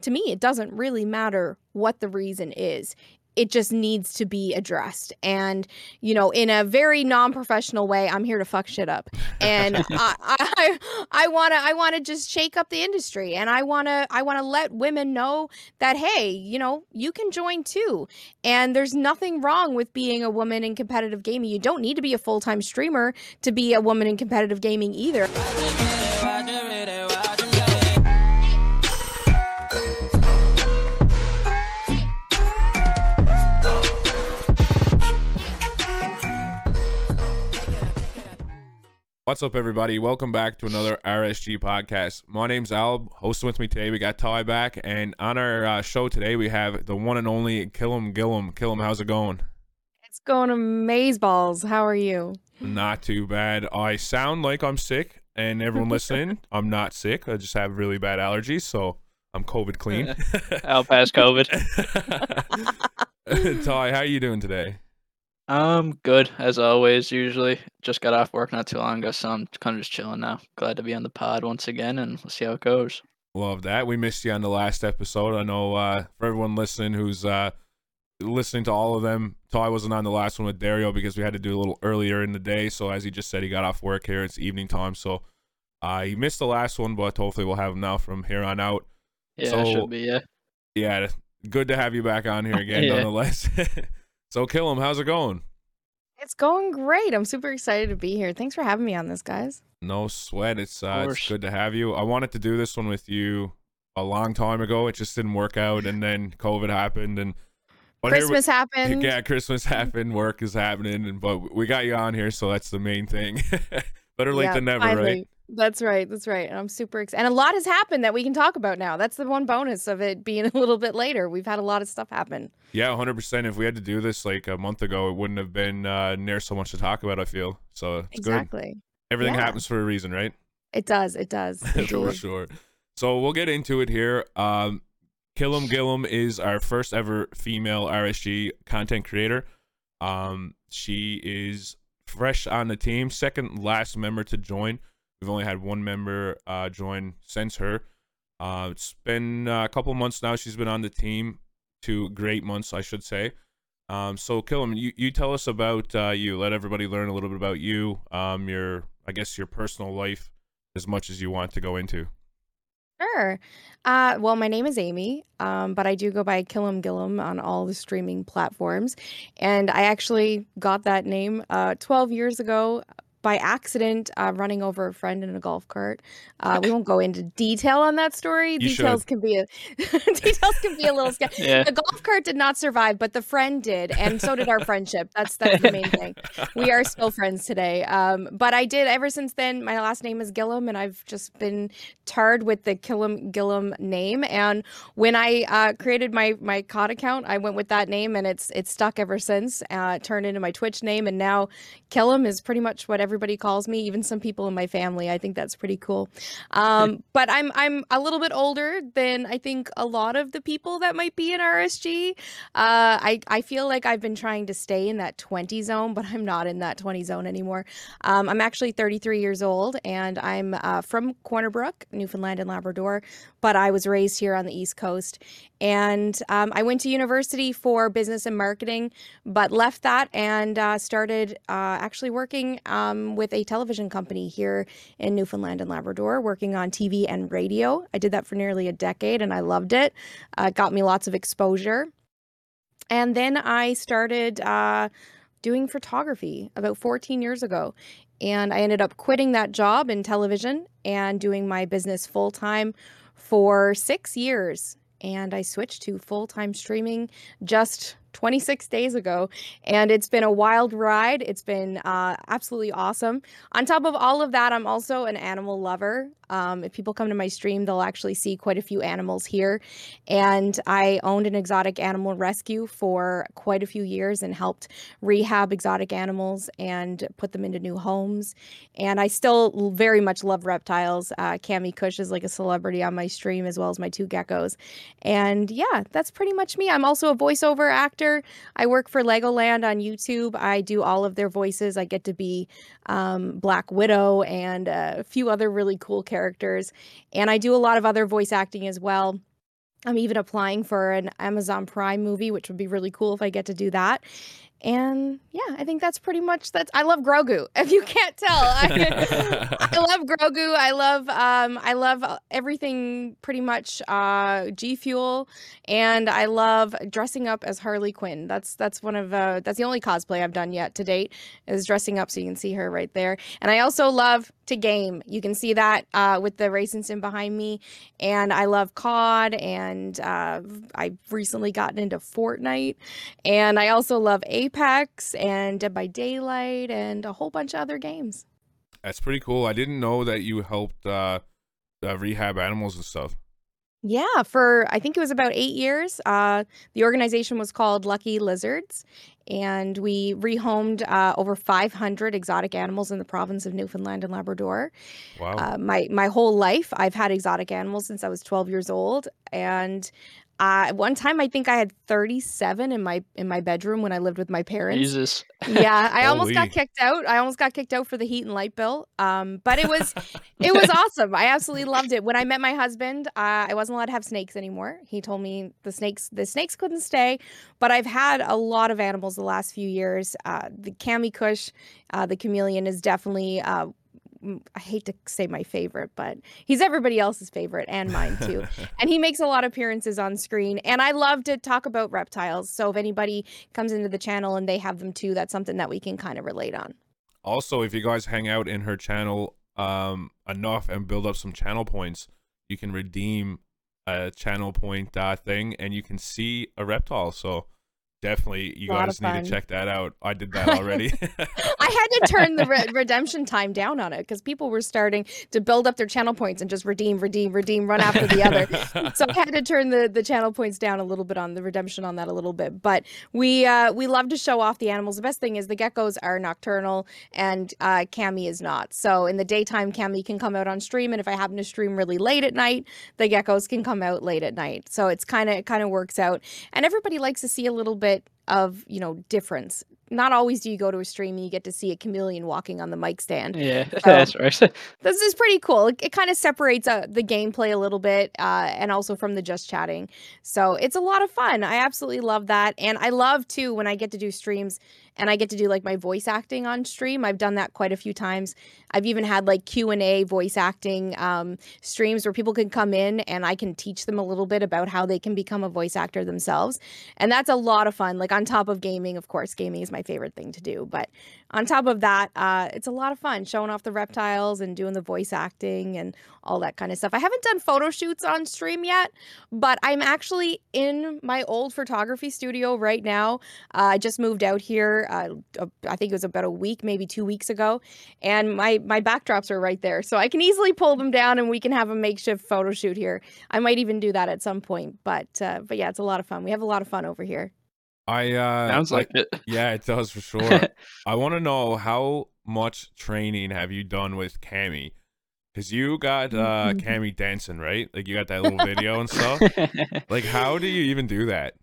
to me, it doesn't really matter what the reason is. It just needs to be addressed. And you know in a very non-professional way i'm here to fuck shit up. And i i i want to i want to just shake up the industry. And i want to i want to let women know that hey you know you can join too. And there's nothing wrong with being a woman in competitive gaming. You don't need to be a full-time streamer to be a woman in competitive gaming either What's up, everybody? Welcome back to another RSG podcast. My name's Al. Hosting with me today, we got Ty back, and on our uh, show today, we have the one and only Killem Gillam. Killem, how's it going? It's going amazeballs. How are you? Not too bad. I sound like I'm sick, and everyone listening, I'm not sick. I just have really bad allergies, so I'm COVID clean. I'll pass COVID. Ty, how are you doing today? Um, good as always. Usually, just got off work not too long ago, so I'm kind of just chilling now. Glad to be on the pod once again, and we'll see how it goes. Love that. We missed you on the last episode. I know uh, for everyone listening who's uh, listening to all of them, Ty wasn't on the last one with Dario because we had to do a little earlier in the day. So as he just said, he got off work here. It's evening time, so uh, he missed the last one, but hopefully we'll have him now from here on out. Yeah, So- should be. Yeah. Yeah, good to have you back on here again, Yeah. nonetheless. so Killem. How's it going? It's going great. I'm super excited to be here. Thanks for having me on this, guys. No sweat. It's uh, it's good to have you. I wanted to do this one with you a long time ago. It just didn't work out, and then COVID happened, and but here we- Christmas happened. yeah, Christmas happened. Work is happening, and but we got you on here, so that's the main thing. Better late Yeah, than never, finally. right? That's right. That's right. And I'm super excited. And a lot has happened that we can talk about now. That's the one bonus of it being a little bit later. We've had a lot of stuff happen. Yeah, hundred percent. If we had to do this like a month ago, it wouldn't have been uh, near so much to talk about. I feel so. It's good. exactly. Everything Yeah. happens for a reason, right? It does. It does. for sure. So we'll get into it here. Um, Killem Gillam is our first ever female RSG content creator. Um, she is fresh on the team, second last member to join. We've only had one member uh, join since her. Uh, it's been uh, a couple months now. She's been on the team, two great months, I should say. Um, so Killem, you, you tell us about uh, you. Let everybody learn a little bit about you. Um, your I guess your personal life as much as you want to go into. Sure. Uh, well, my name is Amy, um, but I do go by Killem Gillam on all the streaming platforms. And I actually got that name uh, 12 years ago by accident, uh, running over a friend in a golf cart. Uh, we won't go into detail on that story. You details should. can be a details can be a little scary. Yeah. The golf cart did not survive, but the friend did, and so did our friendship. That's that's the main thing. We are still friends today. Um, but I did ever since then. My last name is Gillam, and I've just been tarred with the Killem Gillam name. And when I uh, created my my COD account, I went with that name, and it's it's stuck ever since. Uh, it turned into my Twitch name, and now Killem is pretty much what everybody calls me. Even some people in my family. I think that's pretty cool. Um, but I'm I'm a little bit older than I think a lot of the people that might be in RSG. Uh, I I feel like I've been trying to stay in that 20 zone, but I'm not in that 20 zone anymore. Um, I'm actually 33 years old, and I'm uh, from Corner Brook, Newfoundland and Labrador, but I was raised here on the East Coast. And um, I went to university for business and marketing, but left that and uh, started uh, actually working um, with a television company here in Newfoundland and Labrador, working on TV and radio. I did that for nearly a decade, and I loved it. Uh, it got me lots of exposure. And then I started uh, doing photography about 14 years ago. And I ended up quitting that job in television and doing my business full time for six years. And I switched to full time streaming just 26 days ago. And it's been a wild ride. It's been uh, absolutely awesome. On top of all of that, I'm also an animal lover. Um, if people come to my stream, they'll actually see quite a few animals here. And I owned an exotic animal rescue for quite a few years and helped rehab exotic animals and put them into new homes. And I still very much love reptiles. Uh, Cami Cush is like a celebrity on my stream, as well as my two geckos. And yeah, that's pretty much me. I'm also a voiceover actor. I work for Legoland on YouTube. I do all of their voices. I get to be um, Black Widow and a few other really cool characters. And I do a lot of other voice acting as well. I'm even applying for an Amazon Prime movie, which would be really cool if I get to do that. And yeah, I think that's pretty much that's I love Grogu. If you can't tell, I, I love Grogu. I love um I love everything pretty much uh G Fuel and I love dressing up as Harley Quinn. That's that's one of uh that's the only cosplay I've done yet to date is dressing up so you can see her right there. And I also love to game. You can see that uh with the racing sim behind me and I love COD and uh I've recently gotten into Fortnite and I also love Apex and Dead by Daylight and a whole bunch of other games. That's pretty cool. I didn't know that you helped uh, uh, rehab animals and stuff. Yeah, for I think it was about eight years. Uh, the organization was called Lucky Lizards, and we rehomed uh, over 500 exotic animals in the province of Newfoundland and Labrador. Wow. Uh, my my whole life, I've had exotic animals since I was 12 years old, and uh, one time I think I had 37 in my in my bedroom when I lived with my parents. Jesus. Yeah, I almost got kicked out. I almost got kicked out for the heat and light bill. Um, but it was it was awesome. I absolutely loved it. When I met my husband, uh, I wasn't allowed to have snakes anymore. He told me the snakes the snakes couldn't stay. But I've had a lot of animals the last few years. Uh, the Cami Kush, uh, the chameleon, is definitely. I hate to say my favorite, but he's everybody else's favorite and mine too. and he makes a lot of appearances on screen. And I love to talk about reptiles. So if anybody comes into the channel and they have them too, that's something that we can kind of relate on. Also, if you guys hang out in her channel um, enough and build up some channel points, you can redeem a channel point uh, thing, and you can see a reptile. So definitely, you guys need to check that out. I did that already. I had to turn the re- redemption time down on it because people were starting to build up their channel points and just redeem, redeem, redeem, run after the other. so I had to turn the the channel points down a little bit on the redemption on that a little bit. But we uh, we love to show off the animals. The best thing is the geckos are nocturnal and uh, Cami is not. So in the daytime, Cami can come out on stream, and if I happen to stream really late at night, the geckos can come out late at night. So it's kind of it kind of works out, and everybody likes to see a little bit of you know difference. Not always do you go to a stream and you get to see a chameleon walking on the mic stand Yeah, that's right. this is pretty cool. It, it kind of separates uh, the gameplay a little bit, uh, and also from the just chatting. So it's a lot of fun. I absolutely love that, and I love too when I get to do streams and I get to do like my voice acting on stream. I've done that quite a few times. I've even had like Q and A voice acting um, streams where people can come in and I can teach them a little bit about how they can become a voice actor themselves, and that's a lot of fun. Like on top of gaming, of course, gaming is my favorite thing to do, but on top of that, uh, it's a lot of fun showing off the reptiles and doing the voice acting and all that kind of stuff. I haven't done photo shoots on stream yet, but I'm actually in my old photography studio right now. Uh, I just moved out here. Uh, I think it was about a week, maybe two weeks ago, and my my backdrops are right there, so I can easily pull them down and we can have a makeshift photo shoot here. I might even do that at some point, but uh, but yeah, it's a lot of fun. We have a lot of fun over here. I uh, Sounds I- like it. yeah, it does for sure. I want to know how much training have you done with Cammy? Because you got uh, Mhm. Cammy dancing, right? Like you got that little video and stuff. Like, how do you even do that?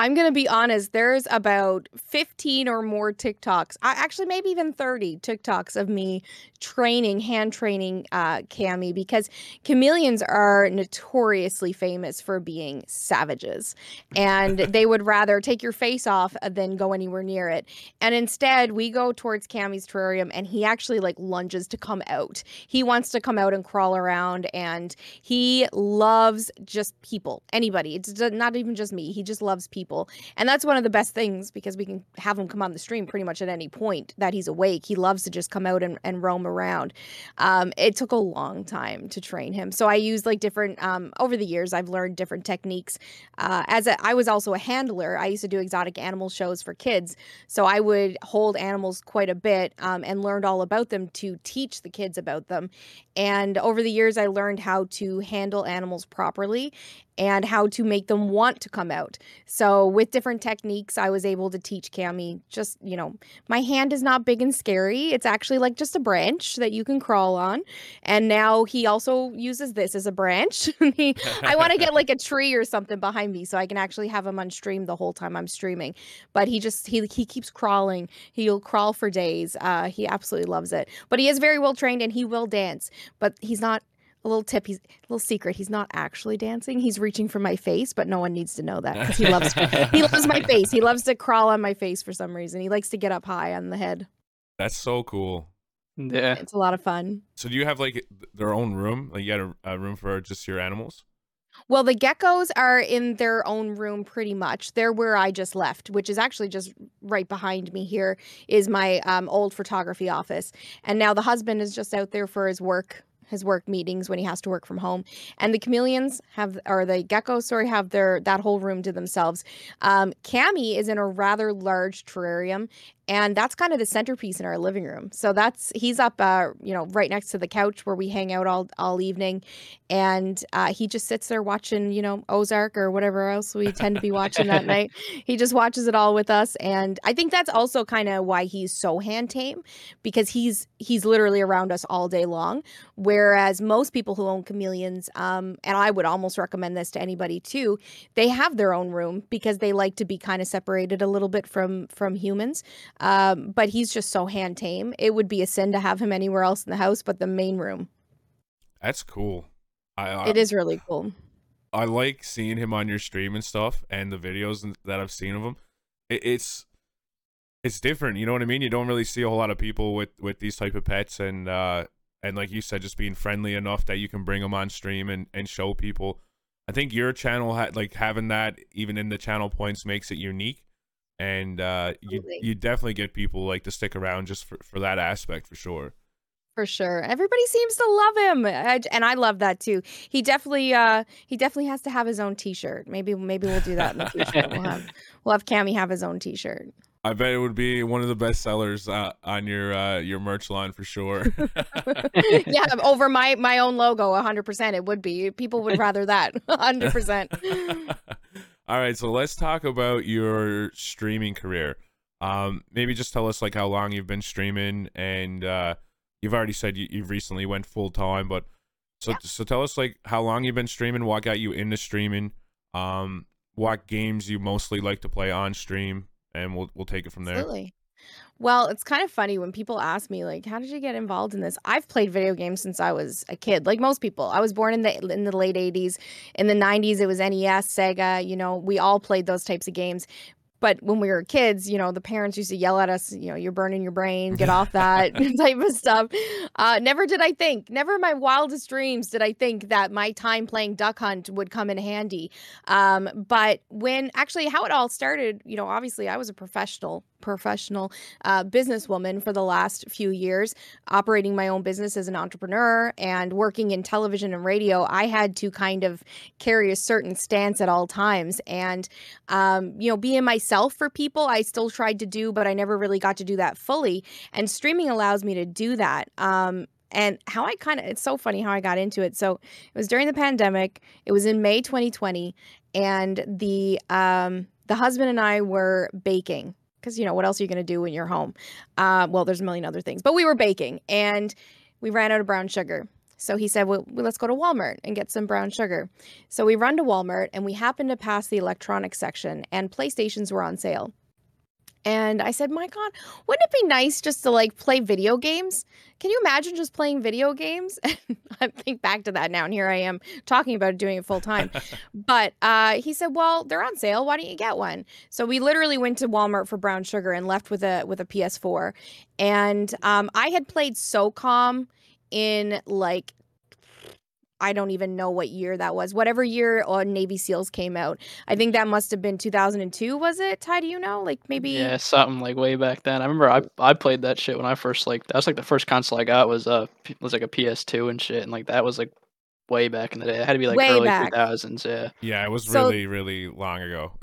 I'm gonna be honest. There's about 15 or more TikToks. I actually maybe even 30 TikToks of me training, hand training uh Cami because chameleons are notoriously famous for being savages. And they would rather take your face off than go anywhere near it. And instead we go towards Cami's terrarium and he actually like lunges to come out. He wants to come out and crawl around and he loves just people, anybody. It's not even just me. He just loves people. And that's one of the best things because we can have him come on the stream pretty much at any point that he's awake. He loves to just come out and, and roam around. Um, it took a long time to train him. So I used like different, um, over the years, I've learned different techniques. Uh, as a, I was also a handler, I used to do exotic animal shows for kids. So I would hold animals quite a bit um, and learned all about them to teach the kids about them. And over the years, I learned how to handle animals properly and how to make them want to come out. So with different techniques, I was able to teach Cami just, you know, my hand is not big and scary. It's actually like just a branch that you can crawl on. And now he also uses this as a branch. I want to get like a tree or something behind me so I can actually have him on stream the whole time I'm streaming. But he just he he keeps crawling. He'll crawl for days. Uh, he absolutely loves it. But he is very well trained and he will dance. But he's not a little tip. He's a little secret. He's not actually dancing. He's reaching for my face, but no one needs to know that because he loves he loves my face. He loves to crawl on my face for some reason. He likes to get up high on the head. That's so cool. Yeah. It's a lot of fun. So do you have like their own room? Like you got a, a room for just your animals? Well, the geckos are in their own room pretty much. They're where I just left, which is actually just right behind me here is my um, old photography office. And now the husband is just out there for his work his work meetings when he has to work from home. And the chameleons have, or the geckos, sorry, have their that whole room to themselves. Um, Cammy is in a rather large terrarium, and that's kind of the centerpiece in our living room. So that's he's up, uh, you know, right next to the couch where we hang out all all evening, and uh, he just sits there watching, you know, Ozark or whatever else we tend to be watching that night. He just watches it all with us, and I think that's also kind of why he's so hand tame, because he's he's literally around us all day long. Whereas most people who own chameleons, um, and I would almost recommend this to anybody too, they have their own room because they like to be kind of separated a little bit from from humans. Um, but he's just so hand tame. It would be a sin to have him anywhere else in the house but the main room. That's cool. I, I It is really cool. I like seeing him on your stream and stuff, and the videos that I've seen of him. It, it's it's different. You know what I mean? You don't really see a whole lot of people with with these type of pets, and uh, and like you said, just being friendly enough that you can bring them on stream and and show people. I think your channel had like having that even in the channel points makes it unique, and uh, you you definitely get people like to stick around just for for that aspect for sure. For sure. Everybody seems to love him. I, and I love that too. He definitely uh he definitely has to have his own t-shirt. Maybe maybe we'll do that in the future. we'll have we'll have Cammy have his own t-shirt. I bet it would be one of the best sellers uh, on your uh, your merch line for sure. yeah, over my my own logo 100% it would be. People would rather that 100%. All right, so let's talk about your streaming career. Um, maybe just tell us like how long you've been streaming, and uh, you've already said you, you've recently went full time, but so so tell us like how long you've been streaming, what got you into streaming, um, what games you mostly like to play on stream, and we'll we'll take it from there. Absolutely. Well, it's kind of funny when people ask me like, "How did you get involved in this?" I've played video games since I was a kid, like most people. I was born in the in the late '80s. In the '90s, it was NES, Sega. You know, we all played those types of games. But when we were kids, you know, the parents used to yell at us, you know, you're burning your brain, get off that type of stuff. Uh, never did I think, never in my wildest dreams did I think that my time playing Duck Hunt would come in handy. Um, but when actually how it all started, you know, obviously I was a professional professional uh, businesswoman for the last few years, operating my own business as an entrepreneur and working in television and radio. I had to kind of carry a certain stance at all times, and um, you know, being myself for people, I still tried to do, but I never really got to do that fully. And streaming allows me to do that. Um, and how I kind of it's so funny how I got into it. So it was during the pandemic. It was in May 2020 and the um the husband and I were baking because you know what else are you going to do when you're home? Uh, well, there's a million other things, but we were baking and we ran out of brown sugar. So he said, well, let's go to Walmart and get some brown sugar. So we run to Walmart and we happened to pass the electronics section and PlayStations were on sale. And I said, my God, wouldn't it be nice just to like play video games? Can you imagine just playing video games? I think back to that now, and here I am talking about doing it full time. but uh, he said, "Well, they're on sale. Why don't you get one?" So we literally went to Walmart for brown sugar and left with a with a PS4. And um, I had played SOCOM in like I don't even know what year that was. Whatever year uh, Navy SEALs came out, I think that must have been 2002. Was it? Ty, do you know? Like maybe. Yeah, something like way back then. I remember I I played that shit when I first like that was like the first console I got was uh was like a PS2 and shit and like that was like way back in the day. It had to be like Way early back. 2000s. Yeah. Yeah, it was So- really really long ago.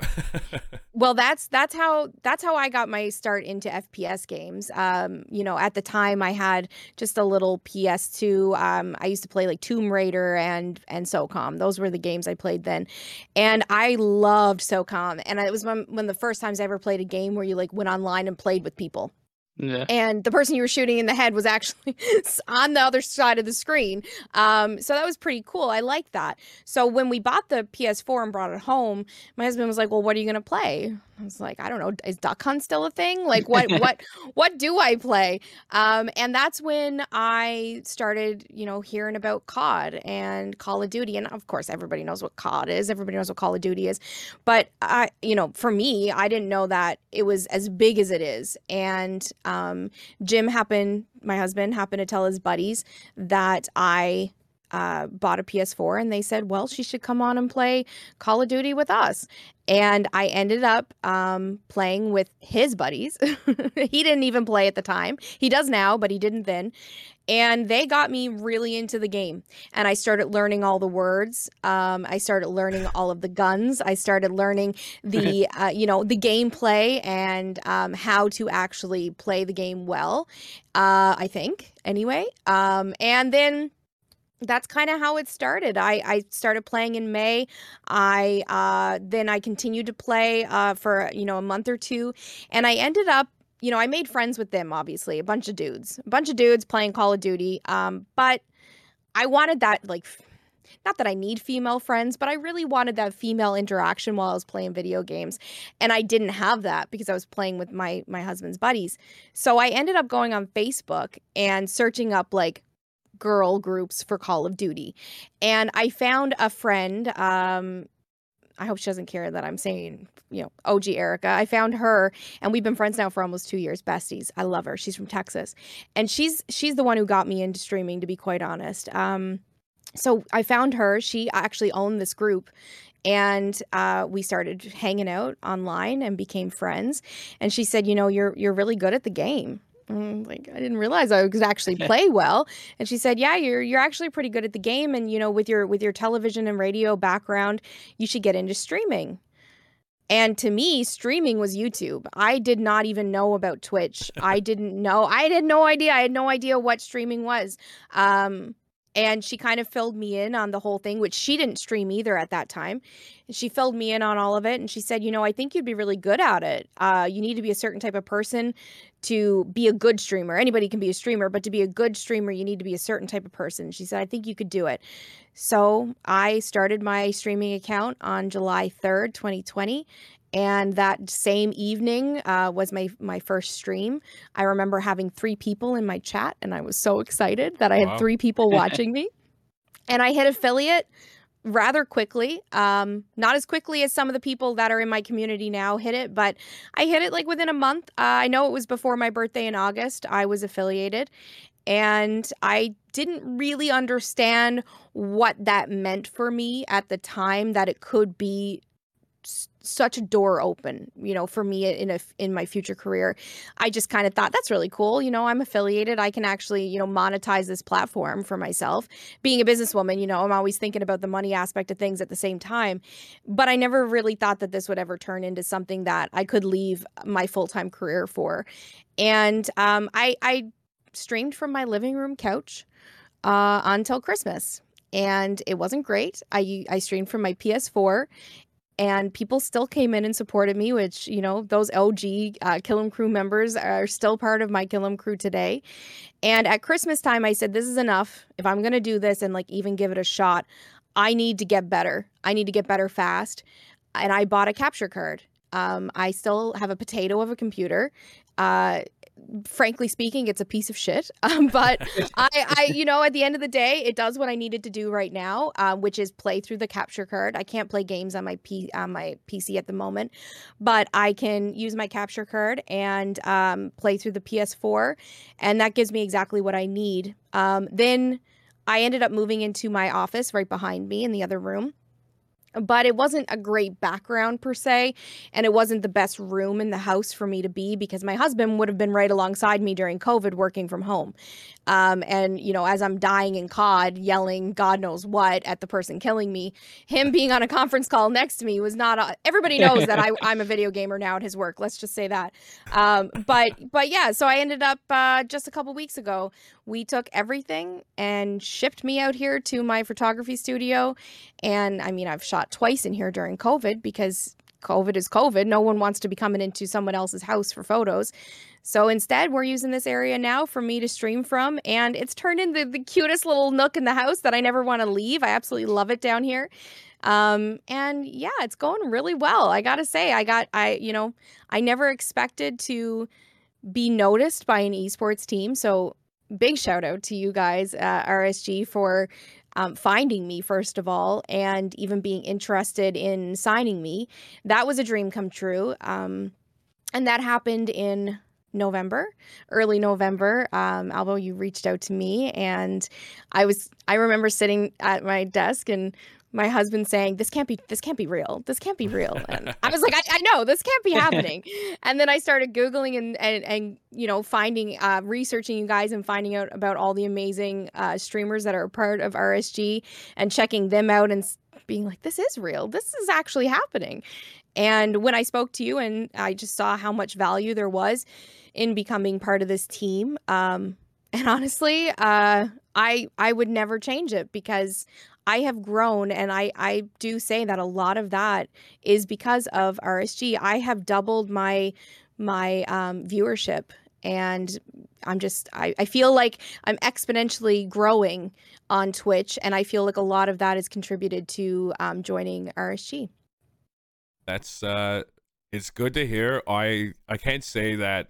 well that's that's how that's how i got my start into fps games um you know at the time i had just a little ps2 um i used to play like tomb raider and and socom those were the games i played then and i loved socom and it was one, one of the first times i ever played a game where you like went online and played with people Yeah. and the person you were shooting in the head was actually on the other side of the screen. Um, so that was pretty cool. I like that. So when we bought the PS4 and brought it home, my husband was like, "Well, what are you gonna play?" I was like, I don't know, is Duck Hunt still a thing? Like, what, what, what do I play? Um, and that's when I started, you know, hearing about COD and Call of Duty, and of course, everybody knows what COD is. Everybody knows what Call of Duty is, but I, you know, for me, I didn't know that it was as big as it is. And um, Jim happened, my husband happened to tell his buddies that I uh, bought a PS4 and they said, well, she should come on and play Call of Duty with us. And I ended up um, playing with his buddies. he didn't even play at the time. He does now, but he didn't then. And they got me really into the game. And I started learning all the words. Um, I started learning all of the guns. I started learning the, uh, you know, the gameplay and um, how to actually play the game well. Uh, I think, anyway. Um, and then that's kind of how it started. I, I started playing in May. I uh, then I continued to play uh, for you know a month or two, and I ended up you know I made friends with them. Obviously, a bunch of dudes, a bunch of dudes playing Call of Duty. Um, but I wanted that like. Not that I need female friends, but I really wanted that female interaction while I was playing video games. And I didn't have that because I was playing with my my husband's buddies. So I ended up going on Facebook and searching up like girl groups for Call of Duty. And I found a friend, um, I hope she doesn't care that I'm saying, you know, OG Erica. I found her and we've been friends now for almost 2 years, besties. I love her. She's from Texas. And she's she's the one who got me into streaming to be quite honest. Um so I found her. She actually owned this group and uh, we started hanging out online and became friends. And she said, "You know, you're you're really good at the game." Mm, like I didn't realize I could actually play well. And she said, "Yeah, you're you're actually pretty good at the game, and you know, with your with your television and radio background, you should get into streaming." And to me, streaming was YouTube. I did not even know about Twitch. I didn't know. I had no idea. I had no idea what streaming was. Um, and she kind of filled me in on the whole thing which she didn't stream either at that time. She filled me in on all of it and she said you know i think you'd be really good at it. Uh, you need to be a certain type of person to be a good streamer. Anybody can be a streamer but to be a good streamer you need to be a certain type of person. She said i think you could do it. So i started my streaming account on july 3rd 2020 and that same evening uh, was my my first stream. I remember having three people in my chat, and I was so excited that I had wow. three people watching me. And I hit affiliate rather quickly. Um, not as quickly as some of the people that are in my community now hit it, but I hit it like within a month. Uh, I know it was before my birthday in August. I was affiliated, and I didn't really understand what that meant for me at the time. That it could be such a door open, you know, for me in a in my future career. I just kind of thought that's really cool. You know, I'm affiliated. I can actually, you know, monetize this platform for myself. Being a businesswoman, you know, I'm always thinking about the money aspect of things at the same time. But I never really thought that this would ever turn into something that I could leave my full time career for. And um, I I streamed from my living room couch uh, until Christmas and it wasn't great. I I streamed from my PS4 and people still came in and supported me which you know those lg uh, killem crew members are still part of my killem crew today. And at christmas time i said this is enough. If i'm going to do this and like even give it a shot i need to get better. I need to get better fast. And i bought a capture card. Um, i still have a potato of a computer. Uh, frankly speaking, it's a piece of shit. Um, but I, I, you know, at the end of the day, it does what I needed to do right now, uh, which is play through the capture card. I can't play games on my P on my PC at the moment, but I can use my capture card and um, play through the PS4, and that gives me exactly what I need. Um, then I ended up moving into my office right behind me in the other room but it wasn't a great background per se and it wasn't the best room in the house for me to be because my husband would have been right alongside me during covid working from home um, and you know as i'm dying in cod yelling god knows what at the person killing me him being on a conference call next to me was not a, everybody knows that I, am a video gamer now at his work let's just say that. Um, but but yeah so i ended up uh, just a couple weeks ago we took everything and shipped me out here to my photography studio. And i mean i've shot twice in here during covid because covid is covid. No one wants to be coming into someone else's house for photos so instead, we're using this area now for me to stream from, and it's turned into the cutest little nook in the house that I never want to leave. I absolutely love it down here. Um, and yeah, it's going really well. I gotta say, I got I you know I never expected to be noticed by an esports team. So big shout out to you guys at RSG for um, finding me first of all and even being interested in signing me that was a dream come true um, and that happened in November, early November. Um, Albo, you reached out to me, and I was I remember sitting at my desk and my husband saying, "This can't be this can't be real. This can't be real." And I was like, "I, I know this can't be happening." and then I started googling and and and you know finding uh, researching you guys and finding out about all the amazing uh, streamers that are part of RSG and checking them out and being like, "This is real. This is actually happening." And when I spoke to you and I just saw how much value there was in becoming part of this team, um, and honestly, uh, I I would never change it because I have grown and I I do say that a lot of that is because of RSG. I have doubled my my um, viewership and I'm just I, I feel like I'm exponentially growing on Twitch and I feel like a lot of that is contributed to um, joining RSG that's uh it's good to hear. I I can't say that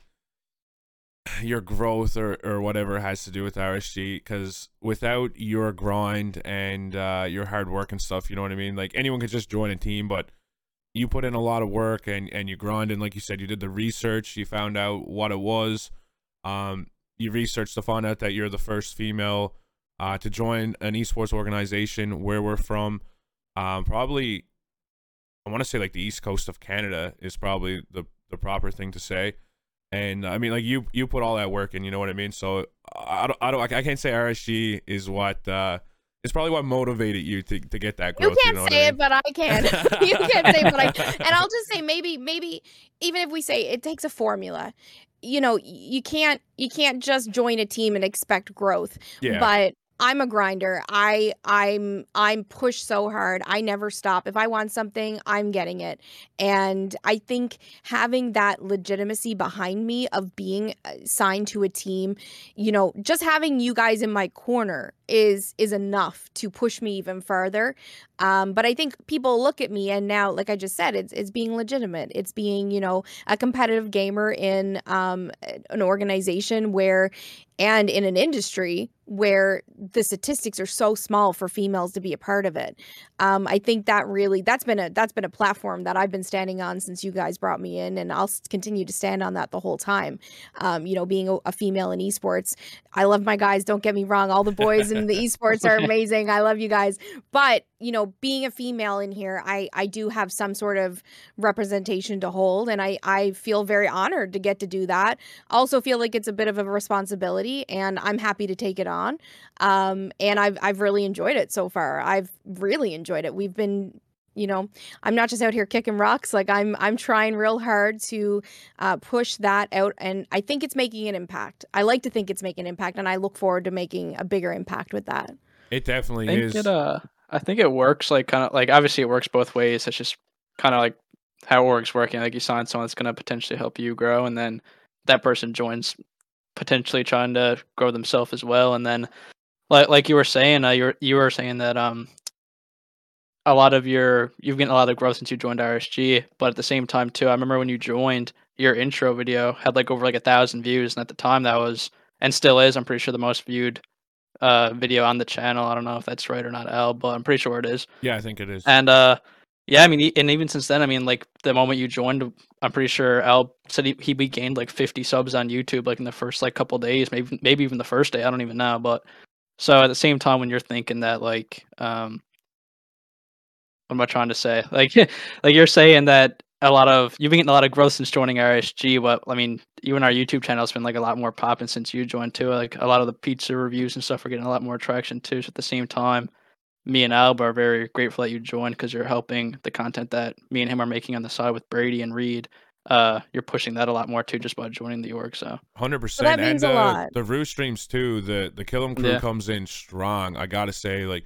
your growth or, or whatever has to do with RSG because without your grind and uh, your hard work and stuff, you know what I mean? Like anyone could just join a team, but you put in a lot of work and, and you grind and like you said, you did the research, you found out what it was. Um, you researched to find out that you're the first female uh, to join an esports organization where we're from. Um, probably I want to say like the east coast of Canada is probably the the proper thing to say. And I mean, like you you put all that work in, you know what I mean. So I don't I don't I can't say RSG is what uh it's probably what motivated you to, to get that growth. You can't you know say I it, but I can. you can't say it, but I can. And I'll just say maybe maybe even if we say it takes a formula, you know, you can't you can't just join a team and expect growth. Yeah. But I'm a grinder. I I'm I'm pushed so hard. I never stop. If I want something, I'm getting it. And I think having that legitimacy behind me of being uh, signed to a team, you know, just having you guys in my corner is is enough to push me even further. Um, but I think people look at me and now, like I just said, it's it's being legitimate. It's being, you know, a competitive gamer in um, an organization where and in an industry where the statistics are so small for females to be a part of it. Um, I think that really that's been a that's been a platform that I've been standing on since you guys brought me in, and I'll continue to stand on that the whole time. Um, you know, being a, a, female in esports, I love my guys. Don't get me wrong; all the boys in the esports are amazing. I love you guys, but you know, being a female in here, I I do have some sort of representation to hold, and I I feel very honored to get to do that. Also, feel like it's a bit of a responsibility, and I'm happy to take it on. Um, and I've I've really enjoyed it so far. I've really enjoyed it. We've been you know i'm not just out here kicking rocks like i'm i'm trying real hard to uh, push that out and i think it's making an impact i like to think it's making an impact and i look forward to making a bigger impact with that it definitely I think is it, uh, I think it works like kind of like obviously it works both ways. It's just kind of like how works working. Like you sign someone that's going to potentially help you grow, and then that person joins potentially trying to grow themselves as well. And then, like like you were saying, uh, you were you were saying that um a lot of your you've gotten a lot of growth since you joined RSG, but at the same time too, I remember when you joined, your intro video had like over like a thousand views, and at the time that was and still is, I'm pretty sure the most viewed uh video on the channel. I don't know if that's right or not, Al, but I'm pretty sure it is. yeah i think it is And uh yeah, I mean, and even since then, I mean, like the moment you joined, I'm pretty sure Al said he he gained like 50 subs on YouTube like in the first like couple days, maybe maybe even the first day. I don't even know, but so at the same time, when you're thinking that like um, what am I trying to say? Like like you're saying that a lot of you've been getting a lot of growth since joining RSG, but I mean, even our YouTube channel's been like a lot more popping since you joined too. Like a lot of the pizza reviews and stuff are getting a lot more traction too. So at the same time, me and Alba are very grateful that you joined because you're helping the content that me and him are making on the side with Brady and Reed. Uh, you're pushing that a lot more too just by joining the org. So Hundred percent, that means and a uh, lot. the Roo streams too. The the Killem crew Yeah. comes in strong. I gotta say, like,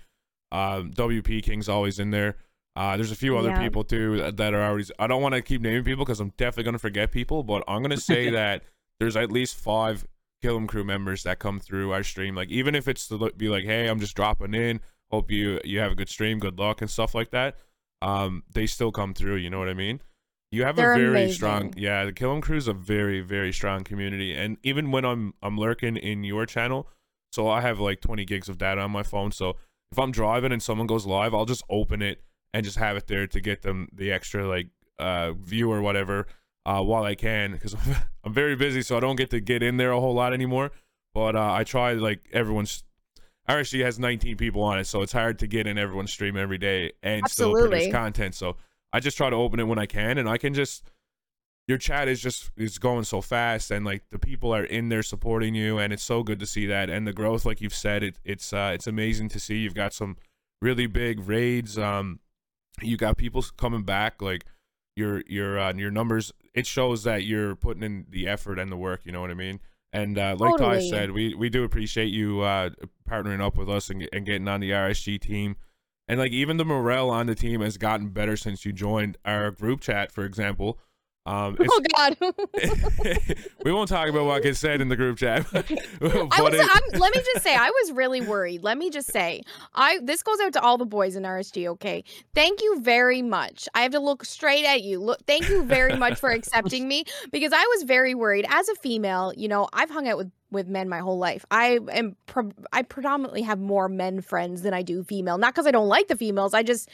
um, WP King's always in there. Uh, there's a few other Yeah. people too that, are already. I don't want to keep naming people because I'm definitely gonna forget people, but I'm gonna say that there's at least five Killem crew members that come through our stream. Like, even if it's to be like, hey, I'm just dropping in, hope you you have a good stream, good luck, and stuff like that. Um, they still come through. You know what I mean? You have They're a very amazing. strong, yeah. The Killem Crew is a very, very strong community, and even when I'm I'm lurking in your channel, so I have like 20 gigs of data on my phone. So if I'm driving and someone goes live, I'll just open it and just have it there to get them the extra like uh view or whatever uh while I can because I'm very busy, so I don't get to get in there a whole lot anymore. But uh, I try like everyone's. RSG has 19 people on it, so it's hard to get in everyone's stream every day and still Absolutely. produce content. So I just try to open it when I can, and I can just your chat is just is going so fast, and like the people are in there supporting you, and it's so good to see that, and the growth, like you've said, it it's uh, it's amazing to see. You've got some really big raids. Um, you got people coming back, like your your uh, your numbers. It shows that you're putting in the effort and the work. You know what I mean? And uh, like Ty said, we we do appreciate you uh, partnering up with us and, and getting on the RSG team. And like even the morale on the team has gotten better since you joined our group chat, for example. Um, Oh God. we won't talk about what gets said in the group chat. I was. it- let me just say, I was really worried. Let me just say, I this goes out to all the boys in RSG. Okay, thank you very much. I have to look straight at you. Look, thank you very much for accepting me because I was very worried. As a female, you know, I've hung out with with men my whole life. I am. I predominantly have more men friends than I do female. Not because I don't like the females. I just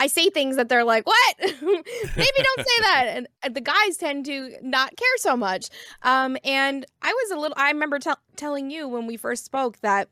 I say things that they're like, what? Maybe don't say that. And, and the guys tend to not care so much. Um, and I was a little, I remember tell telling you when we first spoke that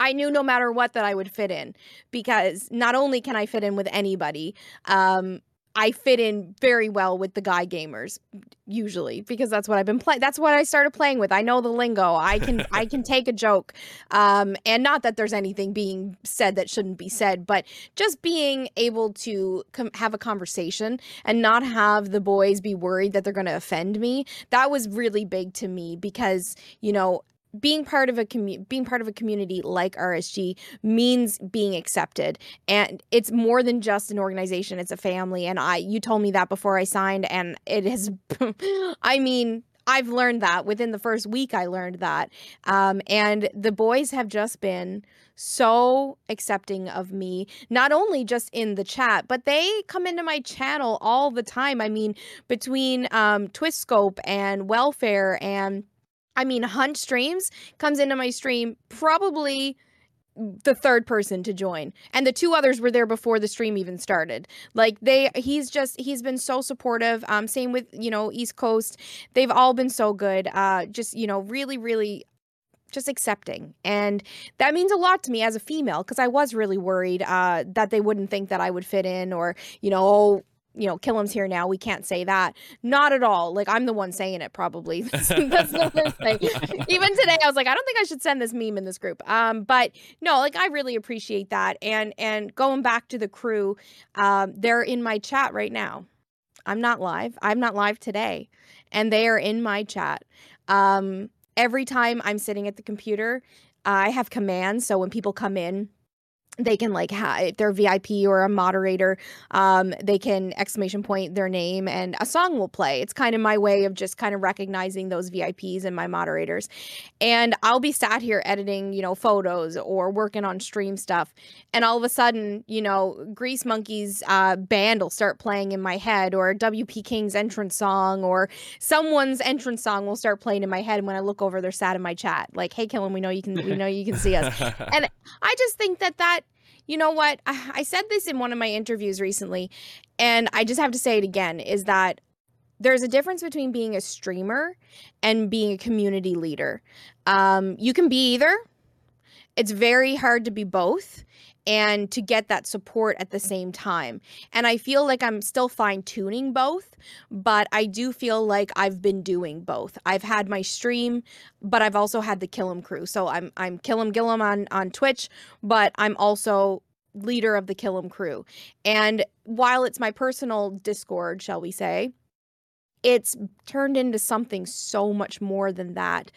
I knew no matter what that I would fit in because not only can I fit in with anybody, um, I fit in very well with the guy gamers usually because that's what I've been playing. That's what I started playing with. I know the lingo. I can I can take a joke, um, and not that there's anything being said that shouldn't be said, but just being able to com- have a conversation and not have the boys be worried that they're going to offend me. That was really big to me because you know being part of a commu- being part of a community like RSG means being accepted and it's more than just an organization it's a family and I you told me that before I signed and it has I mean I've learned that. Within the first week I learned that um, and the boys have just been so accepting of me not only just in the chat but they come into my channel all the time. I mean between um, Twist Scope and Welfare and I mean, Hunt Streams comes into my stream probably the third person to join and the two others were there before the stream even started. Like they he's just he's been so supportive um same with you know east coast. They've all been so good uh just you know really really just accepting. And that means a lot to me as a female because i was really worried uh that they wouldn't think that i would fit in or you know oh you know killem's here now we can't say that. Not at all. Like i'm the one saying it probably. That's, that's the worst thing. Even today i was like i don't think i should send this meme in this group. Um but no like i really appreciate that. And and going back to the crew um they're in my chat right now. I'm not live. I'm not live today. And they are in my chat. Um every time i'm sitting at the computer i have commands. So when people come in they can like ha- if they're vip or a moderator um, they can exclamation point their name and a song will play. It's kind of my way of just kind of recognizing those vips and my moderators. And i'll be sat here editing you know photos or working on stream stuff and all of a sudden you know grease monkeys uh, band will start playing in my head or wp king's entrance song or someone's entrance song will start playing in my head And when i look over they're sat in my chat. Like hey Kellen, we know you can we know you can see us. And I just think that that, you know what? I, I said this in one of my interviews recently, and I just have to say it again is that there's a difference between being a streamer and being a community leader. Um, you can be either. It's very hard to be both and to get that support at the same time. And I feel like I'm still fine tuning both, but I do feel like I've been doing both. I've had my stream, but I've also had the Killem crew. So I'm I'm Killem Gillam on on Twitch, but I'm also leader of the Killem crew. And while it's my personal Discord, shall we say, it's turned into something so much more than that.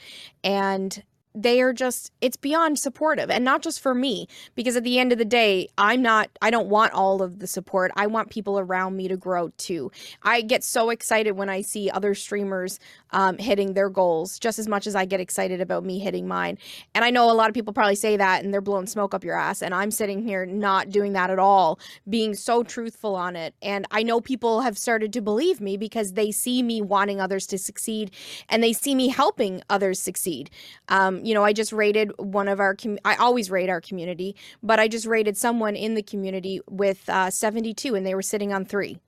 And they are just it's beyond supportive. And not just for me because at the end of the day i'm not i don't want all of the support. I want people around me to grow too. I get so excited when i see other streamers um, hitting their goals just as much as i get excited about me hitting mine. And i know a lot of people probably say that and they're blowing smoke up your ass and i'm sitting here not doing that at all being so truthful on it. And i know people have started to believe me because they see me wanting others to succeed and they see me helping others succeed. Um, you know, I just rated one of our, com- I always rate our community, but I just rated someone in the community with uh, 72 and they were sitting on three.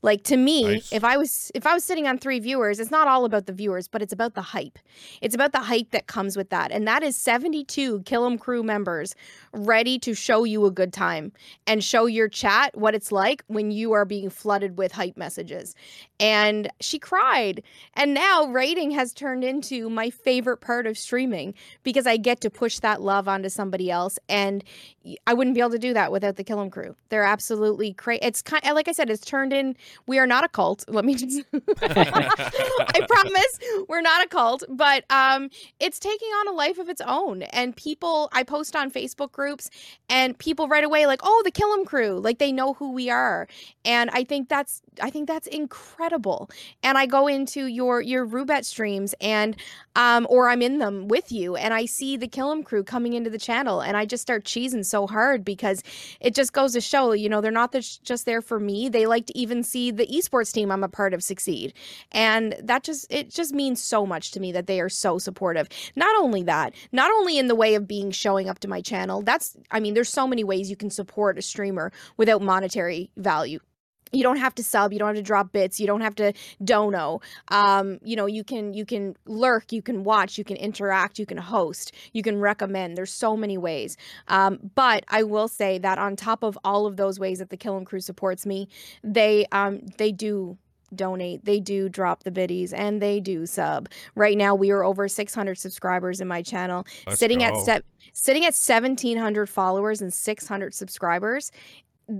Like to me, nice. if I was if I was sitting on three viewers, it's not all about the viewers, but it's about the hype. It's about the hype that comes with that. And that is 72 Killem crew members ready to show you a good time and show your chat what it's like when you are being flooded with hype messages. And she cried. And now rating has turned into my favorite part of streaming because I get to push that love onto somebody else and I wouldn't be able to do that without the Killem crew. They're absolutely crazy. It's kind of, like I said, it's turned in. We are not a cult. Let me just. I promise we're not a cult, but um, it's taking on a life of its own. And people, I post on Facebook groups, and people right away like, "Oh, the Killem crew!" Like they know who we are, and I think that's I think that's incredible. And I go into your your Rubet streams, and um, or I'm in them with you, and I see the Killem crew coming into the channel, and I just start cheesing so hard because it just goes to show, you know, they're not just there for me. They like to even see the esports team I'm a part of succeed. And that just, it just means so much to me that they are so supportive. Not only that, not only in the way of being showing up to my channel, that's, I mean, there's so many ways you can support a streamer without monetary value you don't have to sub you don't have to drop bits you don't have to dono. Um, you know you can you can lurk you can watch you can interact you can host you can recommend. There's so many ways. Um, but i will say that on top of all of those ways that the killem crew supports me they um, they do donate they do drop the biddies and they do sub. Right now we are over 600 subscribers in my channel. Let's sitting go. at se- sitting at 1700 followers and 600 subscribers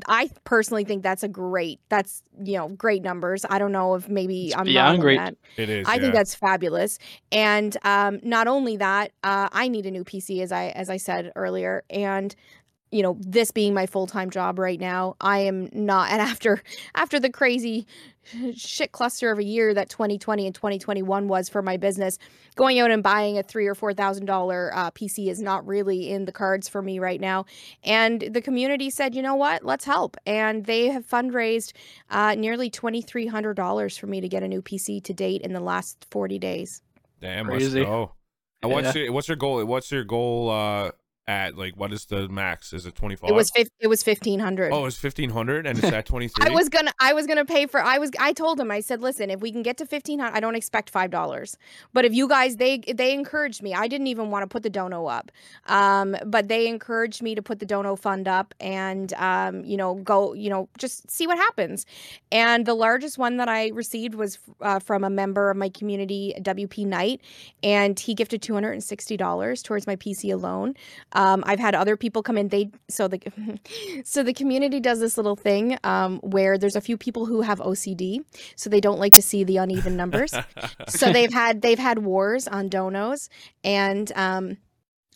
I personally think that's a great. That's you know great numbers. I don't know if maybe I'm beyond great. That. It is. I yeah. think that's fabulous. And um, not only that, uh, I need a new PC as I as I said earlier, and you know this being my full-time job right now i am not and after after the crazy shit cluster of a year that 2020 and 2021 was for my business. Going out and buying a three or four thousand dollar uh, pc is not really in the cards for me right now. And the community said you know what? Let's help. And they have fundraised uh, nearly $2300 for me to get a new pc to date in the last 40 days. Damn Crazy. let's go yeah. what's your what's your goal what's your goal uh at like what is the max? Is it twenty five? It was it was fifteen hundred. Oh, it was fifteen hundred, and it's at twenty three. I was gonna I was gonna pay for I was I told him I said listen if we can get to fifteen hundred I don't expect five dollars, but if you guys they they encouraged me I didn't even want to put the dono up, um but they encouraged me to put the dono fund up and um you know go you know just see what happens, and the largest one that I received was uh, from a member of my community WP Knight, and he gifted two hundred and sixty dollars towards my PC alone. Um, I've had other people come in. They so the so the community does this little thing um, where there's a few people who have OCD, so they don't like to see the uneven numbers. so they've had they've had wars on donos, and um,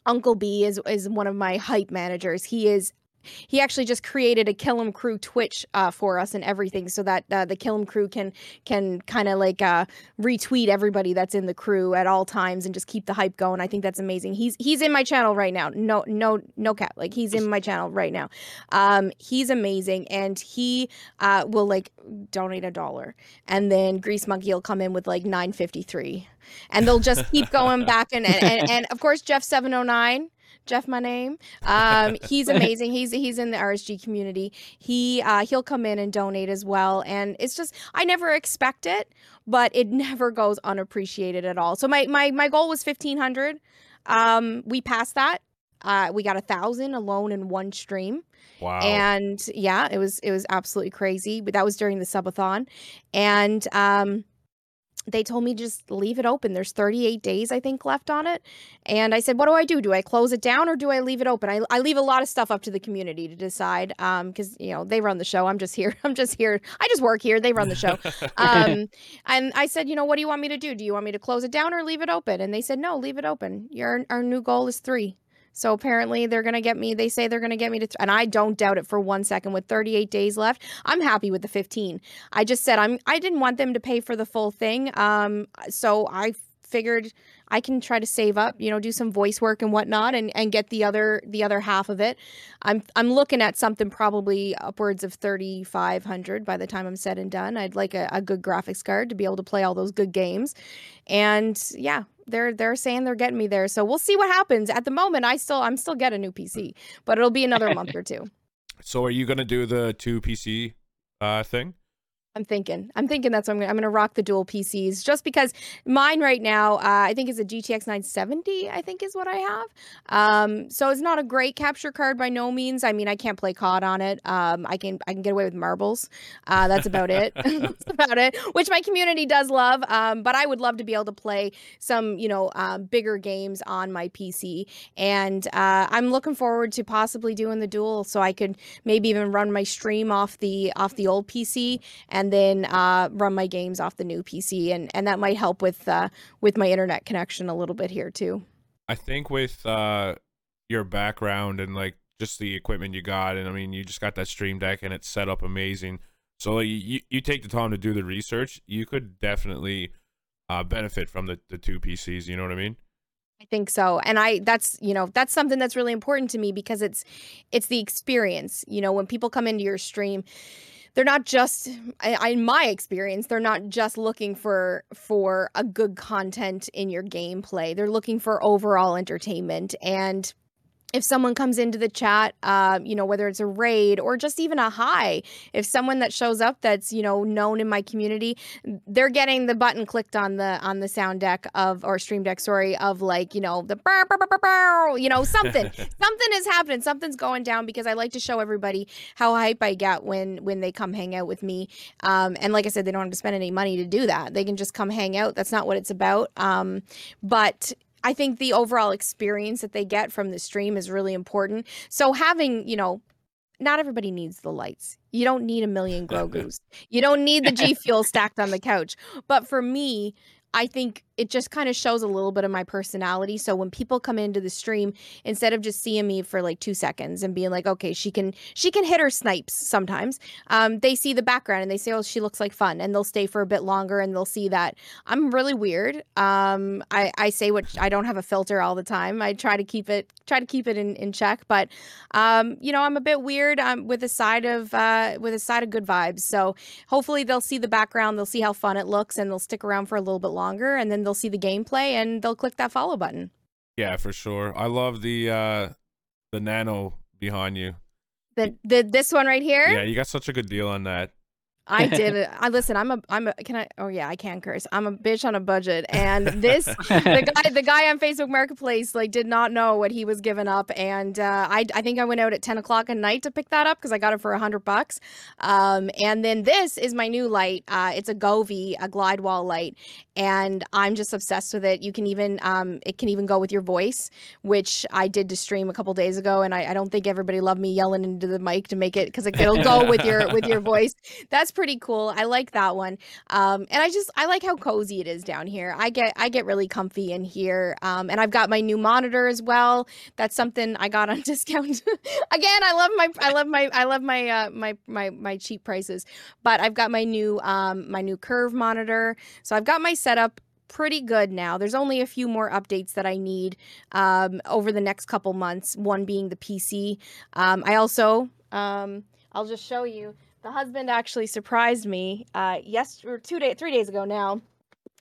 Uncle B is is one of my hype managers. He is he actually just created a Killem Crew Twitch uh, for us and everything, so that uh, the Killem Crew can can kind of like uh, retweet everybody that's in the crew at all times and just keep the hype going. I think that's amazing. He's he's in my channel right now. No no no cap. Like he's in my channel right now. Um, he's amazing, and he uh, will like donate a dollar, and then Grease Monkey will come in with like nine fifty three, and they'll just keep going back and and, and, and of course Jeff seven oh nine Jeff, my name. Um, he's amazing. He's he's in the RSG community. He uh, he'll come in and donate as well, and it's just I never expect it, but it never goes unappreciated at all. So my my my goal was fifteen hundred. Um, we passed that. Uh, we got a thousand alone in one stream. Wow. And yeah, it was it was absolutely crazy. But that was during the subathon, and um, they told me just leave it open. There's 38 days, I think, left on it. And I said, what do I do? Do I close it down or do I leave it open? I, I leave a lot of stuff up to the community to decide because, you know, they run the show. I'm just here. I'm just here. I just work here. They run the show. um, and I said, you know, what do you want me to do? Do you want me to close it down or leave it open? And they said, no, leave it open. Your Our new goal is three. So apparently they're going to get me. They say they're going to get me to, th- and I don't doubt it for one second. With 38 days left, I'm happy with the 15. I just said I'm. I didn't want them to pay for the full thing. Um, so I figured I can try to save up, you know, do some voice work and whatnot, and and get the other the other half of it. I'm I'm looking at something probably upwards of 3,500 by the time I'm said and done. I'd like a, a good graphics card to be able to play all those good games, and yeah, they're they're saying they're getting me there. So we'll see what happens. At the moment, I still I'm still getting a new PC, but it'll be another month or two. So are you gonna do the two PC uh thing? I'm thinking. I'm thinking that's what I'm gonna. I'm gonna rock the dual PCs just because mine right now, uh, I think is a GTX 970. I think is what I have. Um, so it's not a great capture card by no means. I mean, I can't play COD on it. Um, I can I can get away with marbles. Uh, that's about it. that's about it. Which my community does love. Um, but I would love to be able to play some you know uh, bigger games on my PC. And uh, I'm looking forward to possibly doing the dual, so I could maybe even run my stream off the off the old PC and and then uh, run my games off the new PC, and and that might help with uh, with my internet connection a little bit here too. I think with uh, your background and like just the equipment you got, and I mean you just got that Stream Deck and it's set up amazing. So like, you you take the time to do the research, you could definitely uh, benefit from the the two PCs. You know what I mean? I think so. And I that's, you know, that's something that's really important to me because it's it's the experience. You know, when people come into your stream, they're not just in my experience they're not just looking for for a good content in your gameplay. They're looking for overall entertainment. And if someone comes into the chat, uh, you know, whether it's a raid or just even a hi, if someone that shows up that's you know known in my community, they're getting the button clicked on the on the sound deck of or stream deck, sorry, of like you know the burr, burr, burr, burr, you know something something is happening, something's going down because I like to show everybody how hype I get when when they come hang out with me. Um, and like I said, they don't have to spend any money to do that; they can just come hang out. That's not what it's about. Um, but I think the overall experience that they get from the stream is really important. So having, you know, not everybody needs the lights. You don't need a million Grogu's. you don't need the G Fuel stacked on the couch. But for me, I think it just kind of shows a little bit of my personality. So when people come into the stream, instead of just seeing me for like two seconds and being like, okay, she can she can hit her snipes sometimes, um, they see the background and they say, oh, she looks like fun, and they'll stay for a bit longer and they'll see that I'm really weird. Um, I I say what I don't have a filter all the time. I try to keep it try to keep it in, in check, but um, you know, I'm a bit weird. I'm with a side of uh, with a side of good vibes. So hopefully they'll see the background, they'll see how fun it looks, and they'll stick around for a little bit longer, and then they'll see the gameplay and they'll click that follow button. Yeah, for sure. I love the uh the nano behind you. The the this one right here? Yeah, you got such a good deal on that. I did it. I listen. I'm a. I'm a. Can I? Oh yeah, I can curse. I'm a bitch on a budget, and this the guy the guy on Facebook Marketplace like did not know what he was giving up, and uh, I I think I went out at ten o'clock at night to pick that up because I got it for a hundred bucks. Um, and then this is my new light. Uh, it's a Govee, a glide wall light, and I'm just obsessed with it. You can even um, it can even go with your voice, which I did to stream a couple days ago, and I, I don't think everybody loved me yelling into the mic to make it because it'll go with your with your voice. That's pretty cool. I like that one. Um, and I just I like how cozy it is down here. I get I get really comfy in here. Um, and I've got my new monitor as well. That's something I got on discount. Again, I love my I love my I love my uh, my my my cheap prices. But I've got my new um my new curve monitor. So I've got my setup pretty good now. There's only a few more updates that I need um, over the next couple months. One being the PC. Um, I also, um, I'll just show you the husband actually surprised me uh yes or two days three days ago now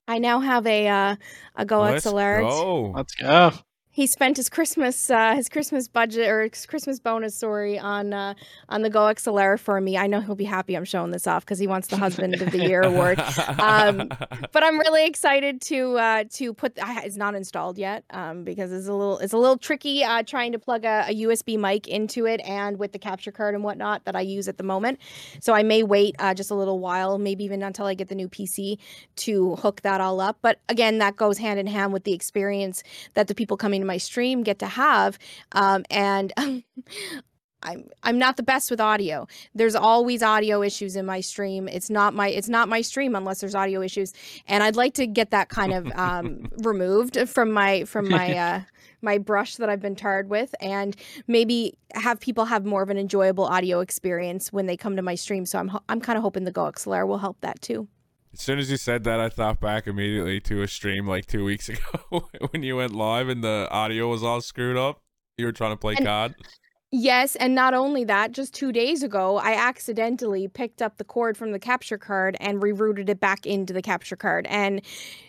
i now have a uh a go Let's xlr go. Let's go. He spent his Christmas uh, his Christmas budget or his Christmas bonus, sorry, on uh, on the Go XLR for me. I know he'll be happy I'm showing this off because he wants the Husband of the Year award. Um, but I'm really excited to uh, to put. it's not installed yet um, because it's a little it's a little tricky uh, trying to plug a, a, USB mic into it and with the capture card and whatnot that I use at the moment. So I may wait uh, just a little while, maybe even until I get the new PC to hook that all up. But again, that goes hand in hand with the experience that the people coming to my stream get to have. Um, and I'm I'm not the best with audio. There's always audio issues in my stream. It's not my it's not my stream unless there's audio issues, and I'd like to get that kind of um, removed from my from my uh, my brush that I've been tarred with, and maybe have people have more of an enjoyable audio experience when they come to my stream. So I'm I'm kind of hoping the Go XLR will help that too. As soon as you said that, I thought back immediately to a stream like two weeks ago when you went live and the audio was all screwed up. You were trying to play and, COD. Yes, and not only that, just two days ago, I accidentally picked up the cord from the capture card and rerouted it back into the capture card and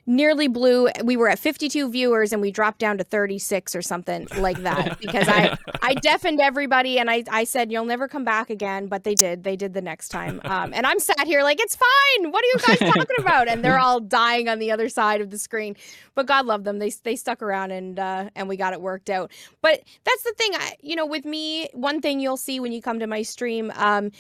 nearly blew. We were at 52 viewers and we dropped down to 36 or something like that because I I deafened everybody and I I said you'll never come back again, but they did. They did the next time. Um, and I'm sat here like it's fine. What are you guys talking about? And they're all dying on the other side of the screen. But God love them. They they stuck around and uh, and we got it worked out. But that's the thing. I you know with me one thing you'll see when you come to my stream, um,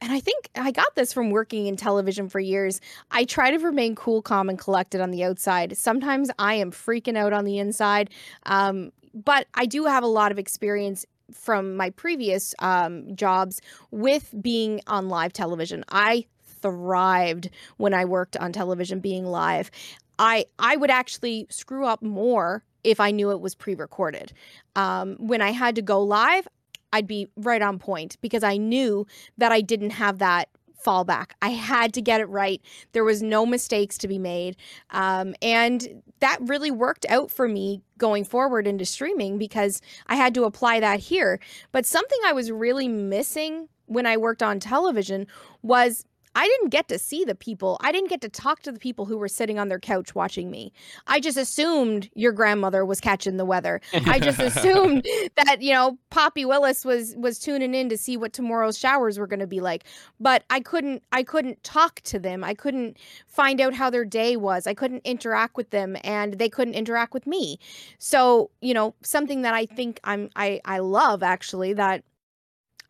and I think I got this from working in television for years. I try to remain cool, calm, and collected on the outside. Sometimes I am freaking out on the inside, um, but I do have a lot of experience from my previous um, jobs with being on live television. I thrived when I worked on television being live. I I would actually screw up more if I knew it was pre-recorded. Um, when I had to go live, I'd be right on point because I knew that I didn't have that fallback. I had to get it right. There was no mistakes to be made. Um, and that really worked out for me going forward into streaming because I had to apply that here. But something I was really missing when I worked on television was I didn't get to see the people. I didn't get to talk to the people who were sitting on their couch watching me. I just assumed your grandmother was catching the weather. I just assumed that, you know, Poppy Willis was was tuning in to see what tomorrow's showers were going to be like. But I couldn't I couldn't talk to them. I couldn't find out how their day was. I couldn't interact with them and they couldn't interact with me. So, you know, something that I think I'm I I love actually that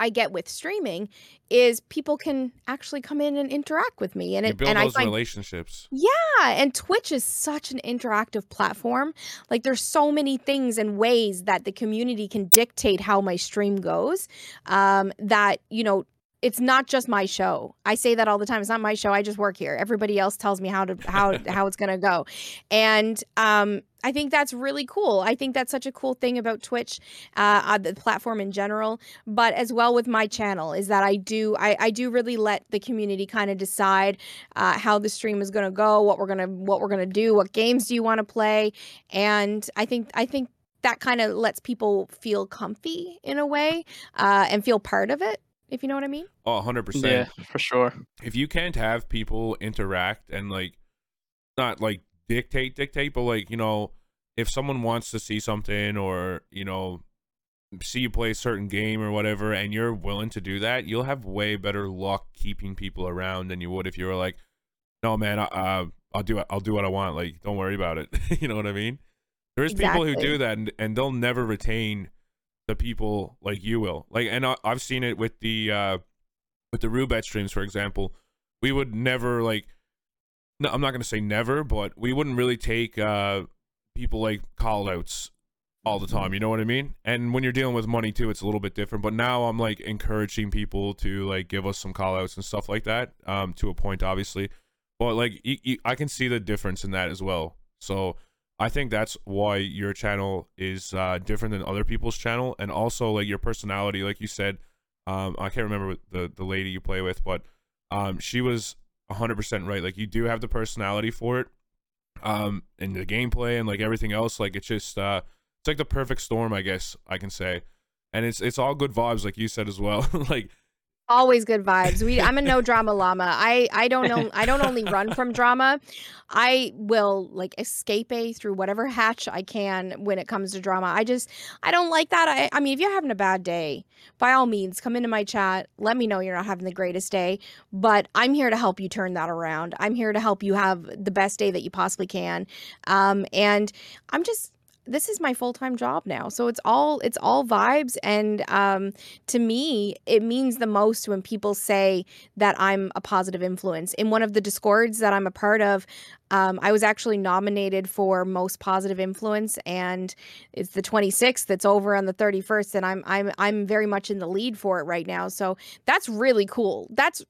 I get with streaming is people can actually come in and interact with me and you it build and those I find, relationships. Yeah, and Twitch is such an interactive platform. Like there's so many things and ways that the community can dictate how my stream goes. Um, that you know it's not just my show. I say that all the time. It's not my show. I just work here. Everybody else tells me how to how how it's gonna go, and um, I think that's really cool. I think that's such a cool thing about Twitch, uh, the platform in general, but as well with my channel is that I do I, I do really let the community kind of decide uh, how the stream is gonna go, what we're gonna what we're gonna do, what games do you want to play, and I think I think that kind of lets people feel comfy in a way uh, and feel part of it if you know what I mean. Oh, 100%. Yeah, for sure. If you can't have people interact and like not like dictate dictate but like, you know, if someone wants to see something or, you know, see you play a certain game or whatever and you're willing to do that, you'll have way better luck keeping people around than you would if you were like, "No, man, uh, I'll do it. I'll do what I want. Like, don't worry about it." you know what I mean? There's exactly. people who do that and, and they'll never retain the people like you will. Like, and I, have seen it with the uh with the Rubet streams, for example. We would never like. No, I'm not gonna say never, but we wouldn't really take uh people like call outs all the time. You know what I mean? And when you're dealing with money too, it's a little bit different. But now I'm like encouraging people to like give us some call outs and stuff like that. Um, to a point, obviously. But like, I can see the difference in that as well. So I think that's why your channel is uh, different than other people's channel, and also like your personality, like you said. Um, I can't remember the the lady you play with, but um, she was 100% right. Like you do have the personality for it, um, and the gameplay and like everything else. Like it's just uh, it's like the perfect storm, I guess I can say, and it's it's all good vibes, like you said as well. like Always good vibes. We I'm a no drama llama. I I don't know I don't only run from drama. I will like escape a through whatever hatch I can when it comes to drama. I just I don't like that. I I mean if you're having a bad day, by all means come into my chat. Let me know you're not having the greatest day, but I'm here to help you turn that around. I'm here to help you have the best day that you possibly can. Um and I'm just this is my full-time job now so it's all it's all vibes and um, to me it means the most when people say that i'm a positive influence. In one of the discords that i'm a part of um, i was actually nominated for most positive influence and it's the 26th that's over on the 31st and i'm i'm i'm very much in the lead for it right now so that's really cool. That's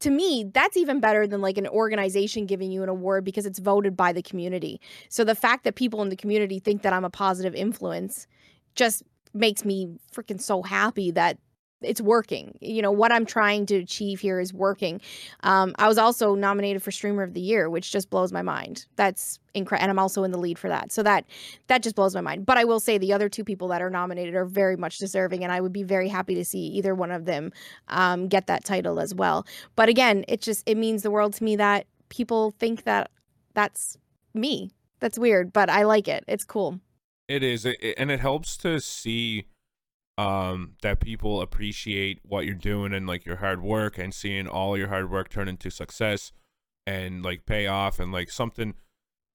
to me, that's even better than like an organization giving you an award because it's voted by the community. So the fact that people in the community think that I'm a positive influence just makes me freaking so happy that it's working. You know, what I'm trying to achieve here is working. Um, I was also nominated for Streamer of the Year, which just blows my mind. That's incredible. And I'm also in the lead for that. So that that just blows my mind. But I will say the other two people that are nominated are very much deserving. And I would be very happy to see either one of them um, get that title as well. But again, it just it means the world to me that people think that that's me. That's weird, but I like it. It's cool. It is. It, and it helps to see um that people appreciate what you're doing and like your hard work and seeing all your hard work turn into success and like pay off and like something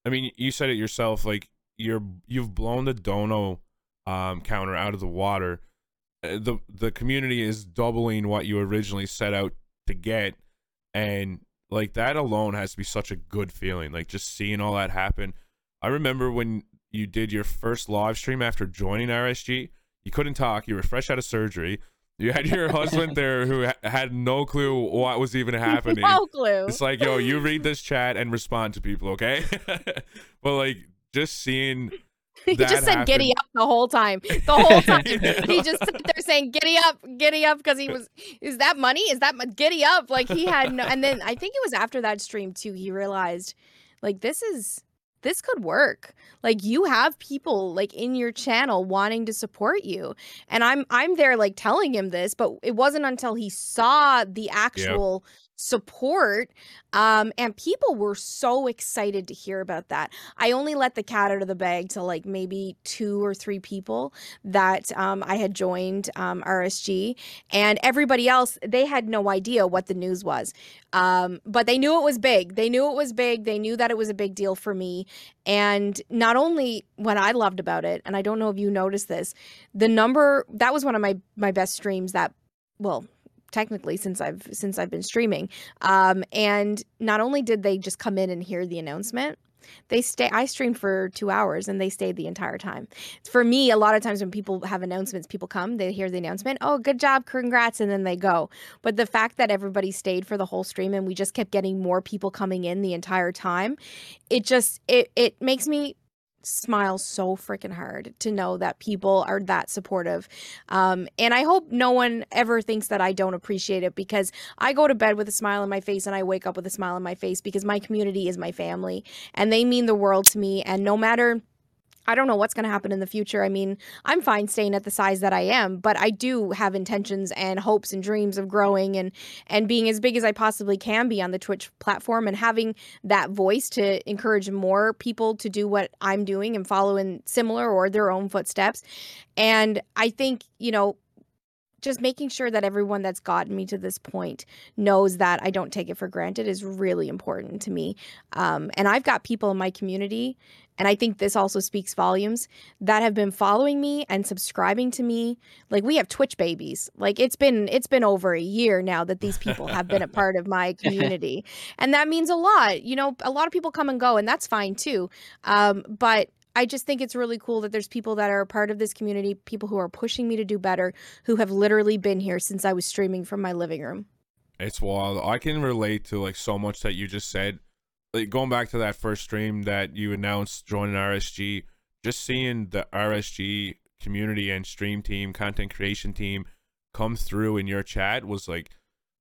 i mean you said it yourself like you're you've blown the dono um counter out of the water. Uh, the the community is doubling what you originally set out to get and like that alone has to be such a good feeling like just seeing all that happen. I remember when you did your first live stream after joining rsg you couldn't talk. You were fresh out of surgery. You had your husband there who ha- had no clue what was even happening. No clue. It's like, yo, you read this chat and respond to people, okay? but like just seeing he just said happen. giddy up the whole time. The whole time. he just sat there saying giddy up, giddy up because he was is that money? Is that giddy up? Like he had no and then I think it was after that stream too he realized like this is this could work. Like you have people like in your channel wanting to support you. And i'm i'm there like telling him this but it wasn't until he saw the actual yep support. Um, and people were so excited to hear about that. I only let the cat out of the bag to like maybe two or three people that um, I had joined um, RSG, and everybody else they had no idea what the news was. Um, but they knew it was big. They knew it was big. They knew that it was a big deal for me. And not only what I loved about it, and I don't know if you noticed this, the number that was one of my my best streams that well technically since I've since I've been streaming. Um, and not only did they just come in and hear the announcement, they stay i streamed for two hours and they stayed the entire time for me a lot of times when people have announcements people come they hear the announcement oh good job congrats and then they go but the fact that everybody stayed for the whole stream and we just kept getting more people coming in the entire time it just it it makes me smile so freaking hard to know that people are that supportive. Um, and I hope no one ever thinks that I don't appreciate it because I go to bed with a smile on my face and I wake up with a smile on my face because my community is my family and they mean the world to me. And no matter I don't know what's going to happen in the future. I mean, I'm fine staying at the size that I am, but I do have intentions and hopes and dreams of growing and and being as big as I possibly can be on the Twitch platform and having that voice to encourage more people to do what I'm doing and follow in similar or their own footsteps. And I think, you know, just making sure that everyone that's gotten me to this point knows that I don't take it for granted is really important to me. Um, and I've got people in my community and I think this also speaks volumes that have been following me and subscribing to me. Like we have Twitch babies. Like it's been it's been over a year now that these people have been a part of my community. and that means a lot. You know, a lot of people come and go and that's fine too. Um, but I just think it's really cool that there's people that are a part of this community, people who are pushing me to do better, who have literally been here since I was streaming from my living room. It's wild. I can relate to like so much that you just said like going back to that first stream that you announced joining RSG, just seeing the RSG community and stream team, content creation team come through in your chat was like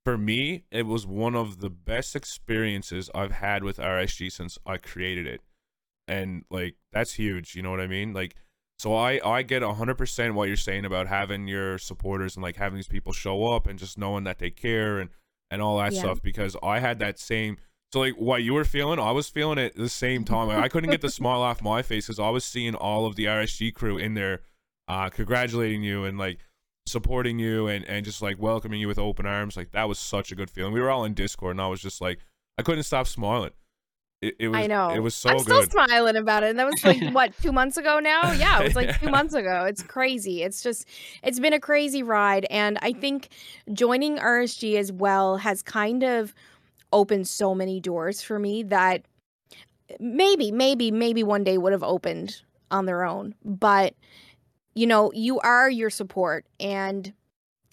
for me, it was one of the best experiences I've had with RSG since I created it. And like that's huge, you know what I mean? Like So I I get 100% what you're saying about having your supporters and like having these people show up and just knowing that they care and and all that Yeah. stuff because I had that same so like what you were feeling, I was feeling it the same time. Like, I couldn't get the smile off my face because I was seeing all of the RSG crew in there, uh, congratulating you and like supporting you and and just like welcoming you with open arms. Like that was such a good feeling. We were all in Discord and I was just like I couldn't stop smiling. It, it was I know. it was so I'm still good. smiling about it. And that was like what two months ago now? Yeah, it was like two months ago. It's crazy. It's just it's been a crazy ride, and I think joining RSG as well has kind of opened so many doors for me that maybe, maybe, maybe one day would have opened on their own. But you know, you are your support, and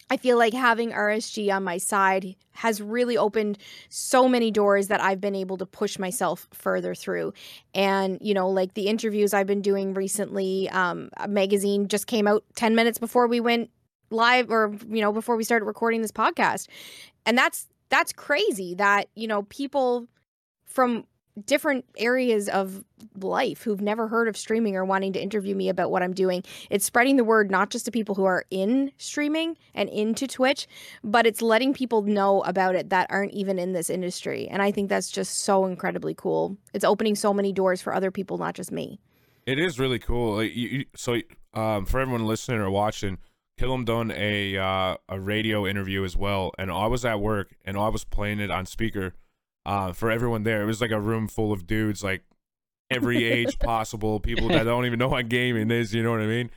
I feel like having RSG on my side has really opened so many doors that I've been able to push myself further through. And, you know, like the interviews I've been doing recently, um, a magazine just came out 10 minutes before we went live or, you know, before we started recording this podcast. And that's, that's crazy that, you know, people from different areas of life who've never heard of streaming or wanting to interview me about what I'm doing. It's spreading the word not just to people who are in streaming and into Twitch, but it's letting people know about it that aren't even in this industry. And I think that's just so incredibly cool. It's opening so many doors for other people, not just me. It is really cool. So, um, for everyone listening or watching, Killem done a uh, a radio interview as well, and I was at work and I was playing it on speaker, uh, for everyone there. It was like a room full of dudes, like every age possible, people that don't even know what gaming is. You know what I mean?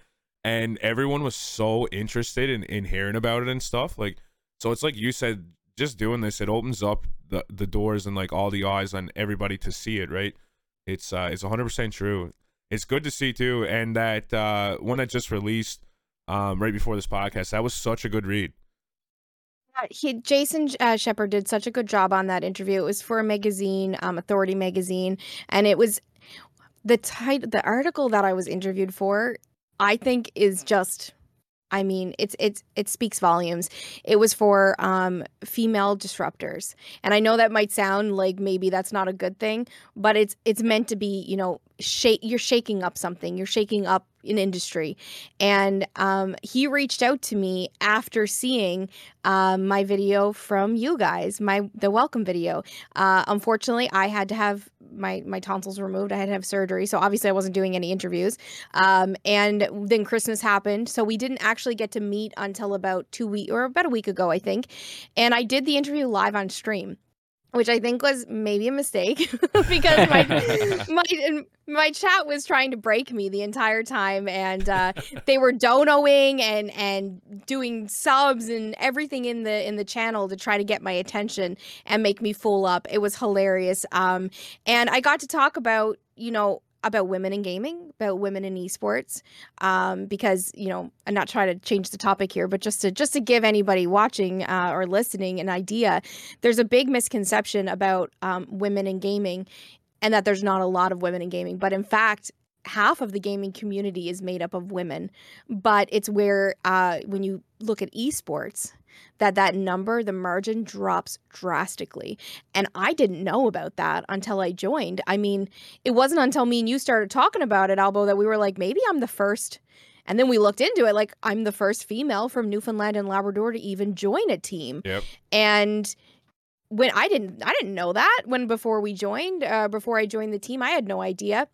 And everyone was so interested in in hearing about it and stuff. Like, so it's like you said, just doing this, it opens up the the doors and like all the eyes on everybody to see it. Right? It's uh, it's 100 percent true it's good to see too and that uh one that just released um right before this podcast that was such a good read Uh, He, Jason uh, Shepard did such a good job on that interview. It was for a magazine, um, Authority magazine, and it was the title, the article that I was interviewed for. I think is just, I mean, it's it's it speaks volumes. It was for um, female disruptors, and I know that might sound like maybe that's not a good thing, but it's it's meant to be. You know, shake you're shaking up something. You're shaking up an industry, and um, he reached out to me after seeing um, my video from you guys, my the welcome video. Uh, unfortunately, I had to have my my tonsils removed. I had to have surgery, so obviously I wasn't doing any interviews. Um, and then Christmas happened, so we didn't actually get to meet until about two week or about a week ago, I think. And I did the interview live on stream. Which I think was maybe a mistake because my my my chat was trying to break me the entire time, and uh, they were donoing and and doing subs and everything in the in the channel to try to get my attention and make me fool up. It was hilarious. Um, and I got to talk about you know about women in gaming, about women in esports, um, because you know I'm not trying to change the topic here, but just to just to give anybody watching uh, or listening an idea, there's a big misconception about um, women in gaming, and that there's not a lot of women in gaming, but in fact half of the gaming community is made up of women. But it's where uh, when you look at esports that that number the margin drops drastically. And i didn't know about that until i joined. I mean it wasn't until me and you started talking about it albo that we were like maybe i'm the first. And then we looked into it like i'm the first female from newfoundland and labrador to even join a team. Yep. and when i didn't i didn't know that when before we joined uh, before i joined the team i had no idea.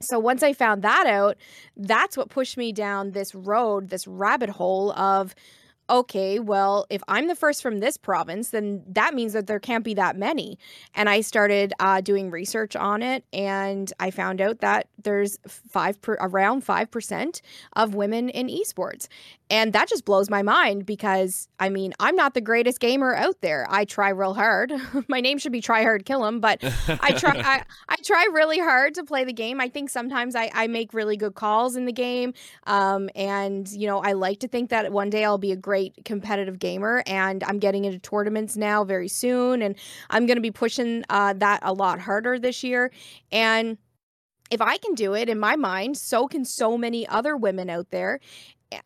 So once I found that out, that's what pushed me down this road, this rabbit hole of okay, well, if I'm the first from this province, then that means that there can't be that many. And I started uh, doing research on it, and I found out that there's five per, around five percent of women in esports, and that just blows my mind because I mean I'm not the greatest gamer out there. I try real hard. my name should be Try Hard Kill 'em, but I try I, I try really hard to play the game. I think sometimes I, I make really good calls in the game. Um, and you know, I like to think that one day I'll be a great competitive gamer and I'm getting into tournaments now very soon and I'm gonna be pushing uh, that a lot harder this year. And if I can do it in my mind, so can so many other women out there.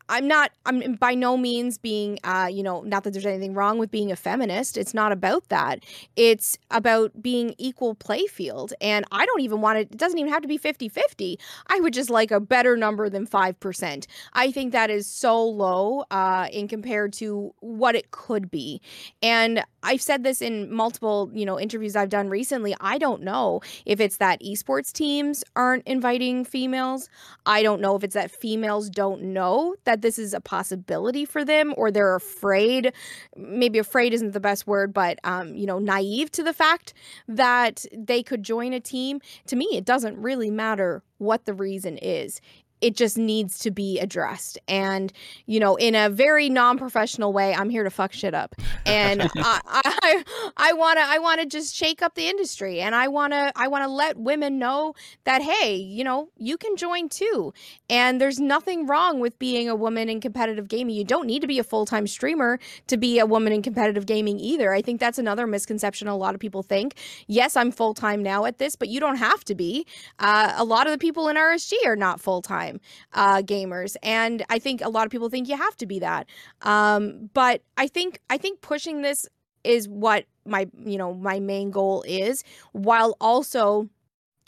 I'm not I'm by no means being uh you know not that there's anything wrong with being a feminist. It's not about that. It's about being equal play field. And I don't even want it it doesn't even have to be 50-50 I would just like a better number than 5% I think that is so low uh in compared to what it could be. And I've said this in multiple you know interviews I've done recently. I don't know if it's that esports teams aren't inviting females. I don't know if it's that females don't know that this is a possibility for them or they're afraid maybe afraid isn't the best word but um, you know naive to the fact that they could join a team. To me it doesn't really matter what the reason is it just needs to be addressed. And you know in a very non-professional way i'm here to fuck shit up. And i i i want to i want to just shake up the industry. And i want to i want to let women know that hey you know you can join too. And there's nothing wrong with being a woman in competitive gaming. You don't need to be a full-time streamer to be a woman in competitive gaming either. I think that's another misconception a lot of people think. Yes i'm full-time now at this but you don't have to be. Uh, a lot of the people in rsg are not full-time time uh, gamers, and I think a lot of people think you have to be that. Um, but I think I think pushing this is what my you know my main goal is, while also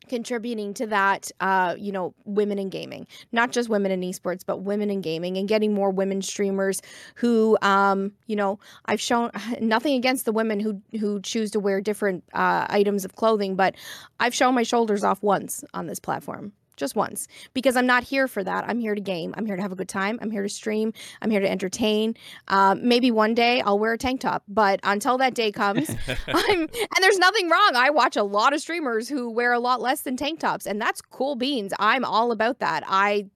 contributing to that uh you know women in gaming. Not just women in esports but women in gaming and getting more women streamers who um you know i've shown nothing against the women who who choose to wear different uh items of clothing but i've shown my shoulders off once on this platform just once because I'm not here for that. I'm here to game. I'm here to have a good time. I'm here to stream. I'm here to entertain. Um, maybe one day I'll wear a tank top, but until that day comes, I'm and there's nothing wrong. I watch a lot of streamers who wear a lot less than tank tops, and that's cool beans. I'm all about that. I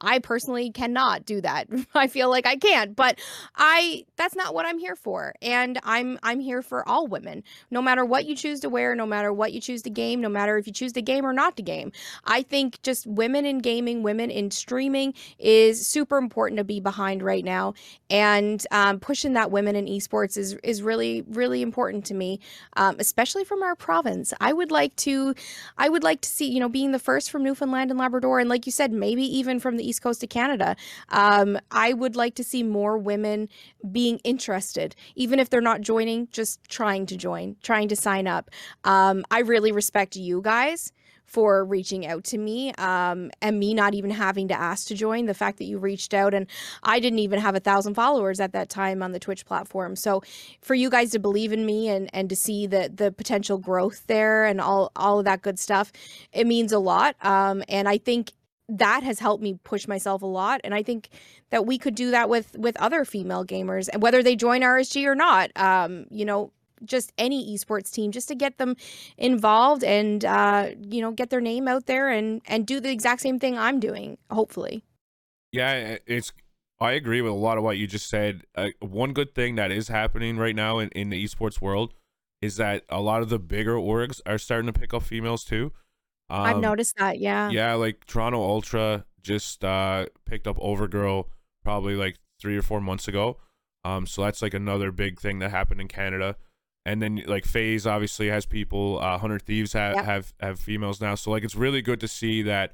I personally cannot do that. I feel like I can't, but I that's not what I'm here for. And I'm I'm here for all women. No matter what you choose to wear, no matter what you choose to game, no matter if you choose to game or not to game. I think just women in gaming, women in streaming is super important to be behind right now. And um, pushing that women in esports is is really really important to me, um, especially from our province. I would like to I would like to see you know being the first from Newfoundland and Labrador, and like you said, maybe even from the east coast of Canada. Um, I would like to see more women being interested, even if they're not joining, just trying to join, trying to sign up. Um, I really respect you guys for reaching out to me um, and me not even having to ask to join the fact that you reached out and i didn't even have a thousand followers at that time on the twitch platform so for you guys to believe in me and and to see the the potential growth there and all all of that good stuff it means a lot um, and i think that has helped me push myself a lot and i think that we could do that with with other female gamers and whether they join rsg or not um you know just any esports team just to get them involved and uh you know get their name out there and and do the exact same thing i'm doing hopefully. Yeah it's i agree with a lot of what you just said. Uh, one good thing that is happening right now in, in the esports world is that a lot of the bigger orgs are starting to pick up females too um, I've noticed that, yeah. Yeah, like Toronto Ultra just uh, picked up Overgirl probably like three or four months ago. Um, so that's like another big thing that happened in Canada. And then like FaZe obviously has people. Uh, Hundred Thieves have yep. have have females now. So like it's really good to see that.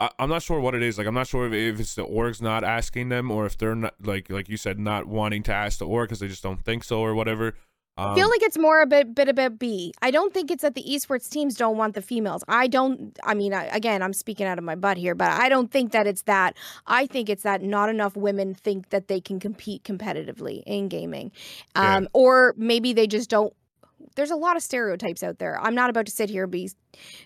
I, am not sure what it is. Like I'm not sure if, if it's the orgs not asking them or if they're not like like you said not wanting to ask the org because they just don't think so or whatever. Um, I feel like it's more a bit bit about B. I don't think it's that the esports teams don't want the females. I don't. I mean, I, again, I'm speaking out of my butt here, but I don't think that it's that. I think it's that not enough women think that they can compete competitively in gaming, um, yeah. or maybe they just don't. There's a lot of stereotypes out there. I'm not about to sit here and be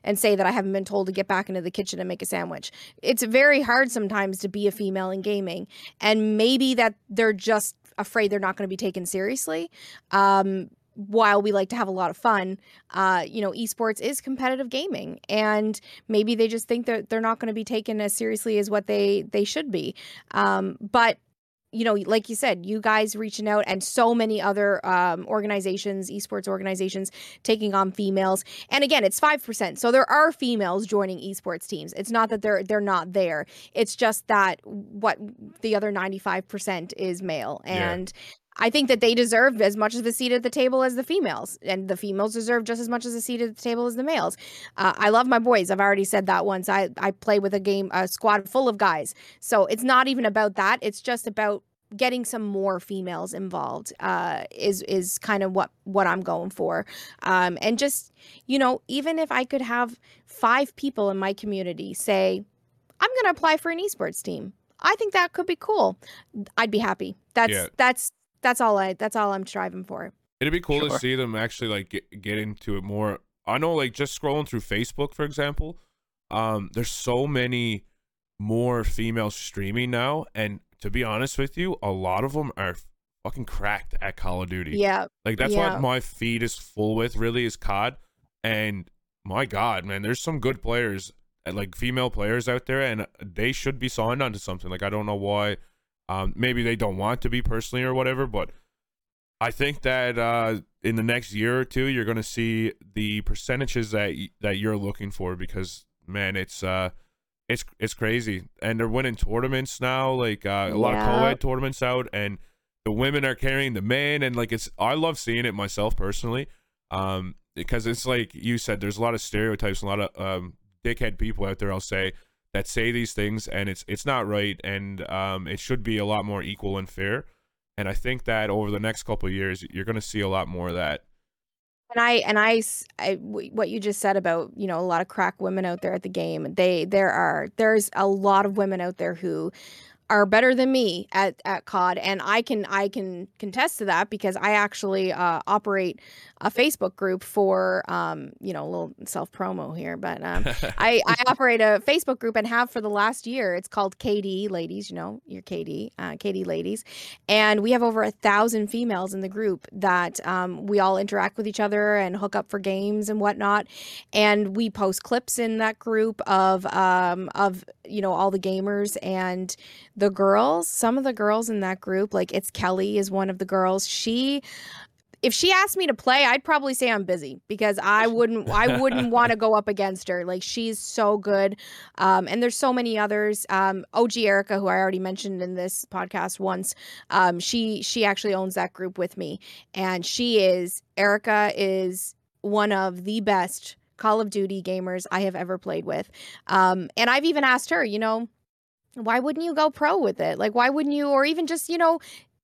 and say that I haven't been told to get back into the kitchen and make a sandwich. It's very hard sometimes to be a female in gaming, and maybe that they're just afraid they're not going to be taken seriously. Um, while we like to have a lot of fun, uh, you know, esports is competitive gaming, and maybe they just think that they're not going to be taken as seriously as what they they should be. Um, but you know, like you said, you guys reaching out and so many other um, organizations, esports organizations, taking on females. And again, it's five percent, so there are females joining esports teams. It's not that they're they're not there. It's just that what the other ninety five percent is male, and. I think that they deserve as much of a seat at the table as the females, and the females deserve just as much as a seat at the table as the males. Uh, I love my boys. I've already said that once. I I play with a game, a squad full of guys. So it's not even about that. It's just about getting some more females involved uh, is is kind of what what I'm going for, um, and just you know even if I could have five people in my community say, I'm going to apply for an esports team. I think that could be cool. I'd be happy. That's Yeah. that's that's all I that's all I'm striving for. It'd be cool to see them actually like get, get into it more. I know, like just scrolling through Facebook, for example, um, there's so many more females streaming now, and to be honest with you, a lot of them are fucking cracked at Call of Duty. Yeah, Like that's Yeah. what my feed is full with. Really, is COD, and my God, man, there's some good players, like female players out there, and they should be signed onto something. Like I don't know why, um, maybe they don't want to be personally or whatever, but I think that uh, in the next year or two, you're gonna see the percentages that y- that you're looking for because man, it's uh. It's it's crazy, and they're winning tournaments now. Like uh, a lot of co-ed tournaments out, and the women are carrying the men and like it's i love seeing it myself personally um because it's like you said there's a lot of stereotypes a lot of um dickhead people out there i'll say that say these things and it's it's not right and um it should be a lot more equal and fair and i think that over the next couple years you're going to see a lot more of that and I and I, what you just said about you know a lot of crack women out there at the game. They there are there's a lot of women out there who are better than me at at COD, and I can I can contest to that because I actually uh, operate a Facebook group for um you know a little self promo here, but um I, I operate a Facebook group and have for the last year. It's called KD Ladies, you know, your KD, uh, KD Ladies. And we have over a thousand females in the group that um, we all interact with each other and hook up for games and whatnot. And we post clips in that group of, um, of you know, all the gamers and the girls. Some of the girls in that group, like it's Kelly is one of the girls. She if she asked me to play, I'd probably say I'm busy because I wouldn't I wouldn't want to go up against her. Like she's so good. Um, and there's so many others. Um, OG Erica, who I already mentioned in this podcast once, um, she she actually owns that group with me. And she is Erica is one of the best Call of Duty gamers I have ever played with. Um, and I've even asked her, you know, why wouldn't you go pro with it? Like why wouldn't you or even just, you know,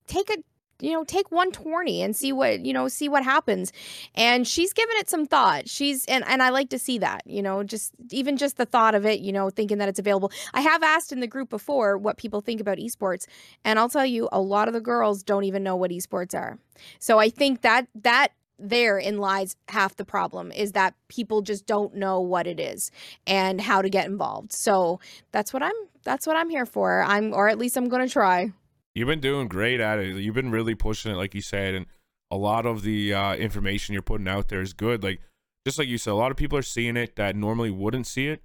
take a you know take one tourney and see what you know see what happens. And she's given it some thought. She's and and i like to see that you know just even just the thought of it you know thinking that it's available. I have asked in the group before what people think about esports and i'll tell you a lot of the girls don't even know what esports are. So i think that that therein lies half the problem is that people just don't know what it is and how to get involved. So that's what i'm that's what i'm here for. I'm or at least i'm going to try You've been doing great at it. You've been really pushing it, like you said, and a lot of the uh, information you're putting out there is good. Like just like you said, a lot of people are seeing it that normally wouldn't see it.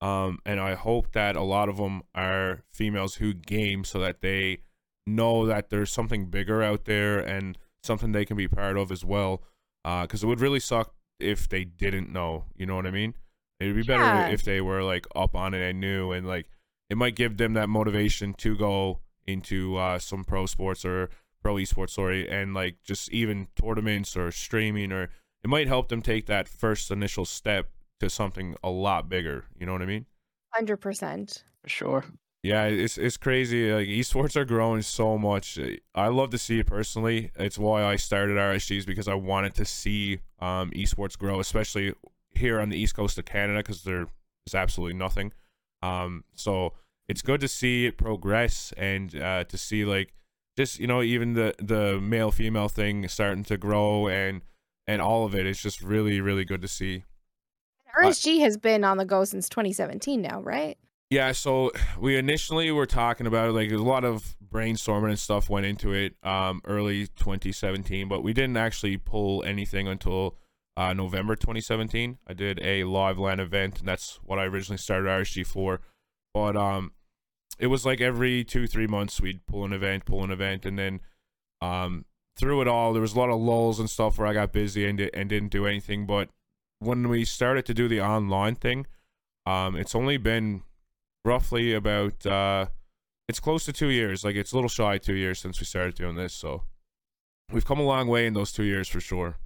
Um, and I hope that a lot of them are females who game so that they know that there's something bigger out there and something they can be part of as well. Because it would really suck if they didn't know. You know what I mean? It'd be better Yeah. if they were like up on it and knew, and like it might give them that motivation to go into uh, some pro sports or pro esports, sorry, and like just even tournaments or streaming, or it might help them take that first initial step to something a lot bigger. You know what I mean? 100% for sure. Yeah, it's it's crazy. Like esports are growing so much. I love to see it personally. It's why I started RSGs because I wanted to see um, esports grow, especially here on the east coast of Canada, because there is absolutely nothing. Um, so it's good to see it progress and uh, to see like just you know even the the male female thing starting to grow and and all of it. It's just really really good to see. RSG has been on the go since 2017 now, right? Yeah, so we initially were talking about it, like a lot of brainstorming and stuff went into it um, early 2017, but we didn't actually pull anything until uh, November 2017. I did a live LAN event, and that's what I originally started RSG for. But um, it was like every two three months we'd pull an event, pull an event, and then um, through it all there was a lot of lulls and stuff where I got busy and and didn't do anything. But when we started to do the online thing, um, it's only been roughly about uh it's close to two years like it's a little shy two years since we started doing this so we've come a long way in those two years for sure.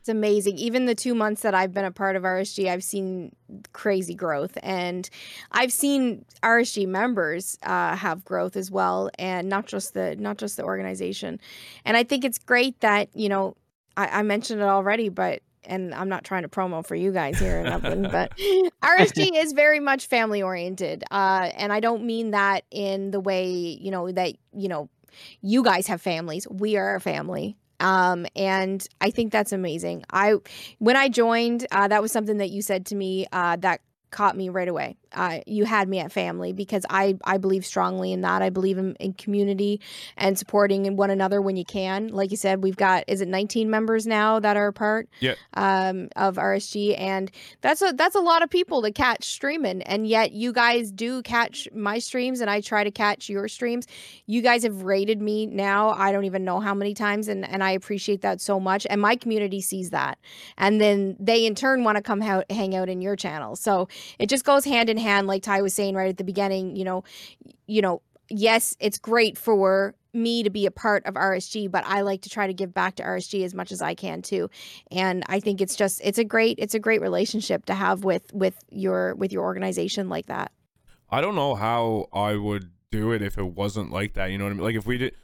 It's amazing. Even the two months that I've been a part of RSG, I've seen crazy growth, and I've seen RSG members uh, have growth as well, and not just the not just the organization. And I think it's great that you know I, I mentioned it already, but and I'm not trying to promo for you guys here in Upland, but RSG is very much family oriented, uh, and I don't mean that in the way you know that you know you guys have families. We are a family. Um, and I think that's amazing. I, when I joined, uh, that was something that you said to me uh, that caught me right away. Uh, you had me at family because I, I believe strongly in that. I believe in, in community and supporting one another when you can. Like you said, we've got is it 19 members now that are a part Yeah. um, of RSG, and that's a that's a lot of people to catch streaming. And yet you guys do catch my streams, and I try to catch your streams. You guys have rated me now. I don't even know how many times, and and I appreciate that so much. And my community sees that, and then they in turn want to come out, hang out in your channel. So it just goes hand in hand like ty was saying right at the beginning you know you know yes it's great for me to be a part of rsg but i like to try to give back to rsg as much as i can too and i think it's just it's a great it's a great relationship to have with with your with your organization like that I don't know how I would do it if it wasn't like that. You know what I mean? Like if we did,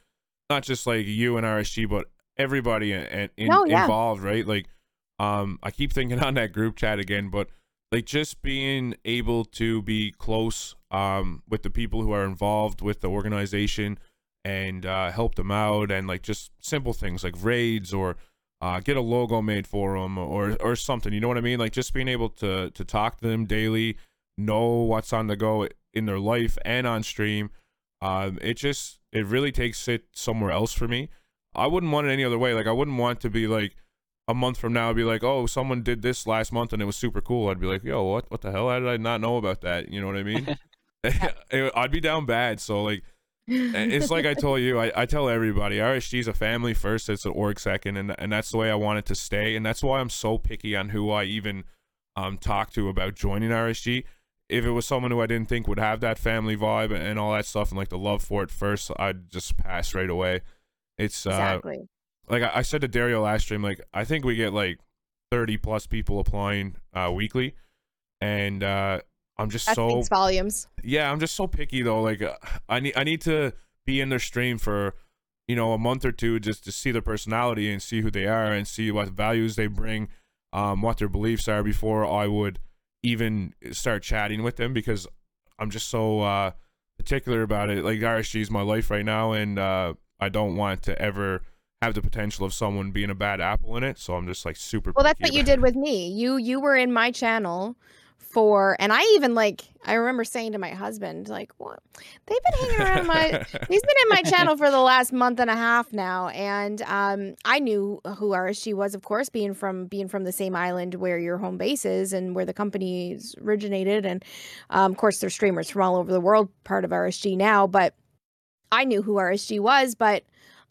not just like you and RSG, but everybody and in, No, yeah. involved, right? Like, um, I keep thinking on that group chat again, but like just being able to be close, um, with the people who are involved with the organization and uh, help them out, and like just simple things like raids or. Uh, get a logo made for them or or something you know what i mean like just being able to to talk to them daily know what's on the go in their life and on stream. Um, it just it really takes it somewhere else for me. I wouldn't want it any other way. Like I wouldn't want to be like a month from now, I'd be like, oh, someone did this last month and it was super cool. I'd be like, yo, what what the hell? How did I not know about that? You know what I mean? I'd be down bad. So like. it's like I told you, I, I tell everybody, RSG is a family first, it's an org second, and and that's the way I want it to stay, and that's why I'm so picky on who I even um talk to about joining RSG. If it was someone who I didn't think would have that family vibe and all that stuff and like the love for it first, I'd just pass right away. It's uh exactly like I, I said to Dario last stream, like I think we get like thirty plus people applying uh weekly, and uh I'm just that so volumes yeah, I'm just so picky though. Like uh, I need I need to be in their stream for you know a month or two just to see their personality and see who they are and see what values they bring, um, what their beliefs are before I would even start chatting with them because I'm just so uh particular about it. Like RSG is my life right now, and uh, I don't want to ever have the potential of someone being a bad apple in it. So I'm just like super. well that's what you did it. with me you you were in my channel for and i even like i remember saying to my husband like what they've been hanging around my he's been in my channel for the last month and a half now and um i knew who rsg was of course being from being from the same island where your home base is and where the company's originated and um, of course there's streamers from all over the world part of rsg now but i knew who rsg was but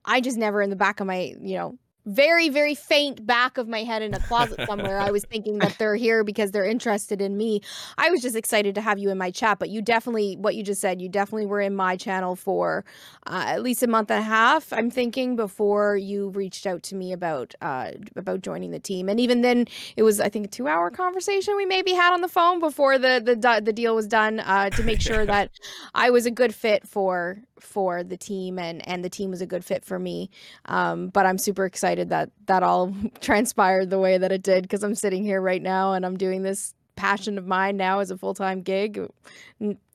i just never in the back of my you know very very faint back of my head in a closet somewhere i was thinking that they're here because they're interested in me. I was just excited to have you in my chat but you definitely what you just said you definitely were in my channel for uh, at least a month and a half i'm thinking before you reached out to me about uh about joining the team. And even then it was i think a two hour conversation we maybe had on the phone before the the, the deal was done uh to make sure that i was a good fit for for the team and and the team was a good fit for me um, but I'm super excited that that all transpired the way that it did because I'm sitting here right now and I'm doing this passion of mine now as a full time gig.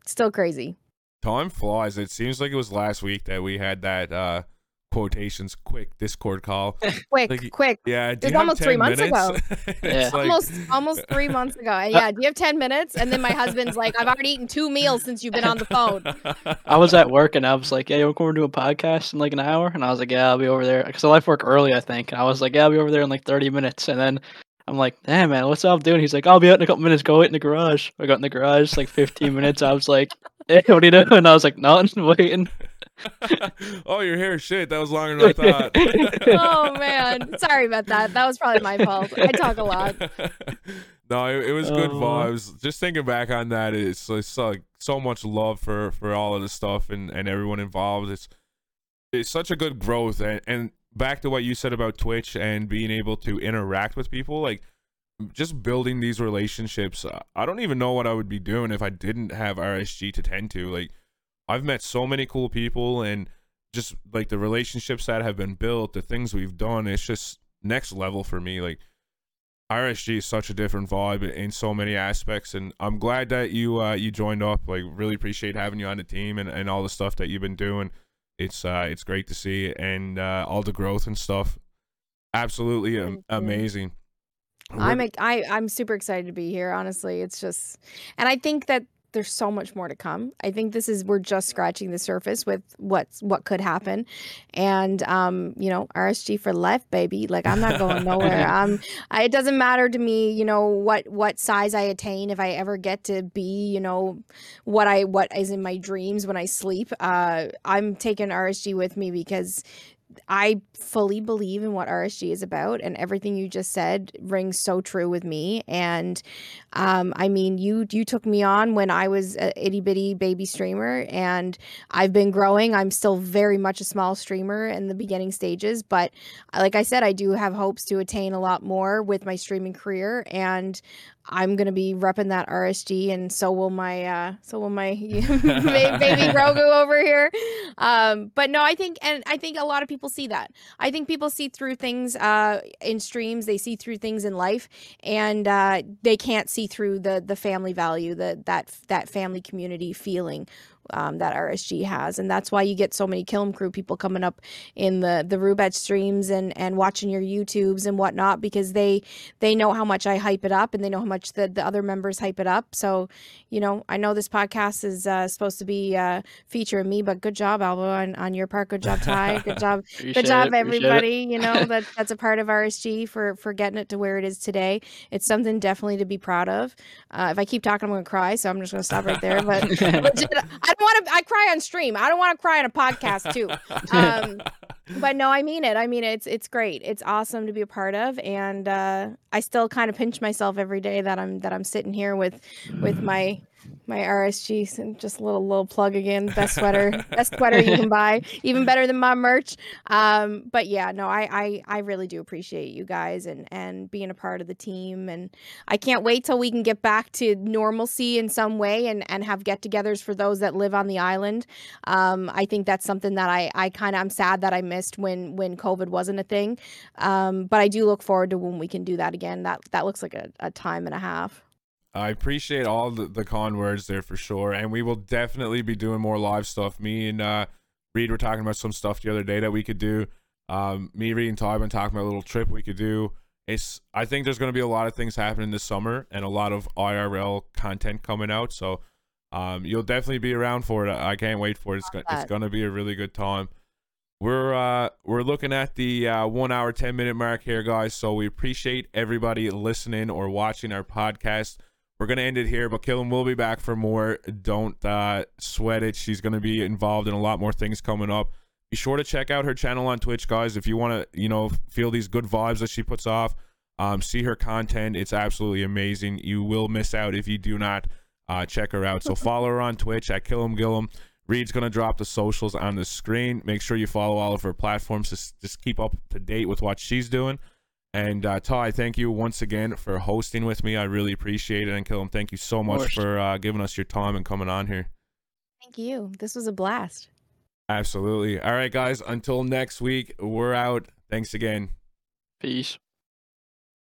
Still crazy. Time flies. It seems like it was last week that we had that uh quotations quick Discord call. Quick, Like, quick. Yeah, do It was almost three months minutes? ago. Yeah. like- almost almost three months ago. Yeah. Do you have ten minutes? And then my husband's like, I've already eaten two meals since you've been on the phone. I was at work and I was like, "Yeah, you want to come over to a podcast in like an hour?" And I was like, "Yeah, I'll be over there." Because I left work early, I think. And I was like, "Yeah, I'll be over there in like 30 minutes." And then I'm like, "Damn, man, what's up, doing?" He's like, "I'll be out in a couple minutes. Go wait in the garage." I got in the garage like 15 minutes. I was like, "Hey, what are you doing?" And I was like, "Nothing, waiting." oh, your hair. Shit, that was longer than I thought. Oh man. Sorry about that. That was probably my fault. I talk a lot. no, it, it was good Oh. vibes. Just thinking back on that, it's, it's like so much love for for all of the stuff and and everyone involved. It's it's such a good growth, and and back to what you said about Twitch and being able to interact with people, like just building these relationships. uh, I don't even know what I would be doing if I didn't have RSG to tend to. Like, I've met so many cool people and just like the relationships that have been built, the things we've done, it's just next level for me. Like, RSG is such a different vibe in so many aspects, and I'm glad that you uh, you joined up. Like, really appreciate having you on the team and, and all the stuff that you've been doing. It's uh it's great to see and uh, all the growth and stuff. Absolutely am- amazing. I'm a, I, I'm super excited to be here. Honestly, it's just, and I think that there's so much more to come. I think this is we're just scratching the surface with what's what could happen, and um, you know, RSG for life, baby. Like I'm not going nowhere. um, I, it doesn't matter to me, you know, what what size I attain if I ever get to be, you know, what I what is in my dreams when I sleep. Uh, I'm taking RSG with me because I fully believe in what RSG is about, and everything you just said rings so true with me. And um, I mean, you you took me on when I was a itty bitty baby streamer, and I've been growing. I'm still very much a small streamer in the beginning stages, but uh, like I said, I do have hopes to attain a lot more with my streaming career, and I'm gonna be repping that RSG, and so will my uh, so will my ba- baby Grogu over here. Um, but no, I think, and I think a lot of people see that. I think people see through things uh, in streams. They see through things in life, and uh, they can't see through the the family value, the that that family community feeling um, that RSG has, and that's why you get so many Killem Krew people coming up in the the Rubet streams and and watching your YouTubes and whatnot because they they know how much I hype it up and they know how much the the other members hype it up. So, you know, I know this podcast is uh, supposed to be uh, featuring me, but good job, Albo, on, on your part. Good job, Ty. Good job, good job, it. everybody. You know that that's a part of RSG for for getting it to where it is today. It's something definitely to be proud of. Uh, if I keep talking, I'm going to cry, so I'm just going to stop right there. But legit, I don't want to. I cry on stream. I don't want to cry on a podcast too. Um, but no, I mean it. I mean it's it's great. It's awesome to be a part of, and uh, I still kind of pinch myself every day that I'm that I'm sitting here with with my my RSG. And just a little little plug again. Best sweater, best sweater you can buy. Even better than my merch. Um, but yeah, no, I, I I really do appreciate you guys and and being a part of the team, and I can't wait till we can get back to normalcy in some way and and have get-togethers for those that live on the island. Um, I think that's something that I I kind of I'm sad that I missed when when COVID wasn't a thing. Um, but I do look forward to when we can do that again. That that looks like a, a time and a half. I appreciate all the, the con words there for sure, and we will definitely be doing more live stuff. Me and uh, Reed were talking about some stuff the other day that we could do. Um, me, Reed, and Todd been talking about a little trip we could do. It's I think there's going to be a lot of things happening this summer and a lot of IRL content coming out. So um, you'll definitely be around for it. I can't wait for it. It's go- it's going to be a really good time. We're uh we're looking at the uh, one hour ten minute mark here, guys. So we appreciate everybody listening or watching our podcast. We're gonna end it here, but Killem will be back for more. Don't uh, sweat it. She's gonna be involved in a lot more things coming up. Be sure to check out her channel on Twitch, guys. If you want to, you know, feel these good vibes that she puts off, um, see her content. It's absolutely amazing. You will miss out if you do not uh, check her out. So follow her on Twitch at Killem Gillam. Reed's gonna drop the socials on the screen. Make sure you follow all of her platforms. Just just keep up to date with what she's doing. And uh, Ty, thank you once again for hosting with me. I really appreciate it. And Killem, thank you so much for uh, giving us your time and coming on here. Thank you. This was a blast. Absolutely. All right, guys. Until next week, we're out. Thanks again. Peace.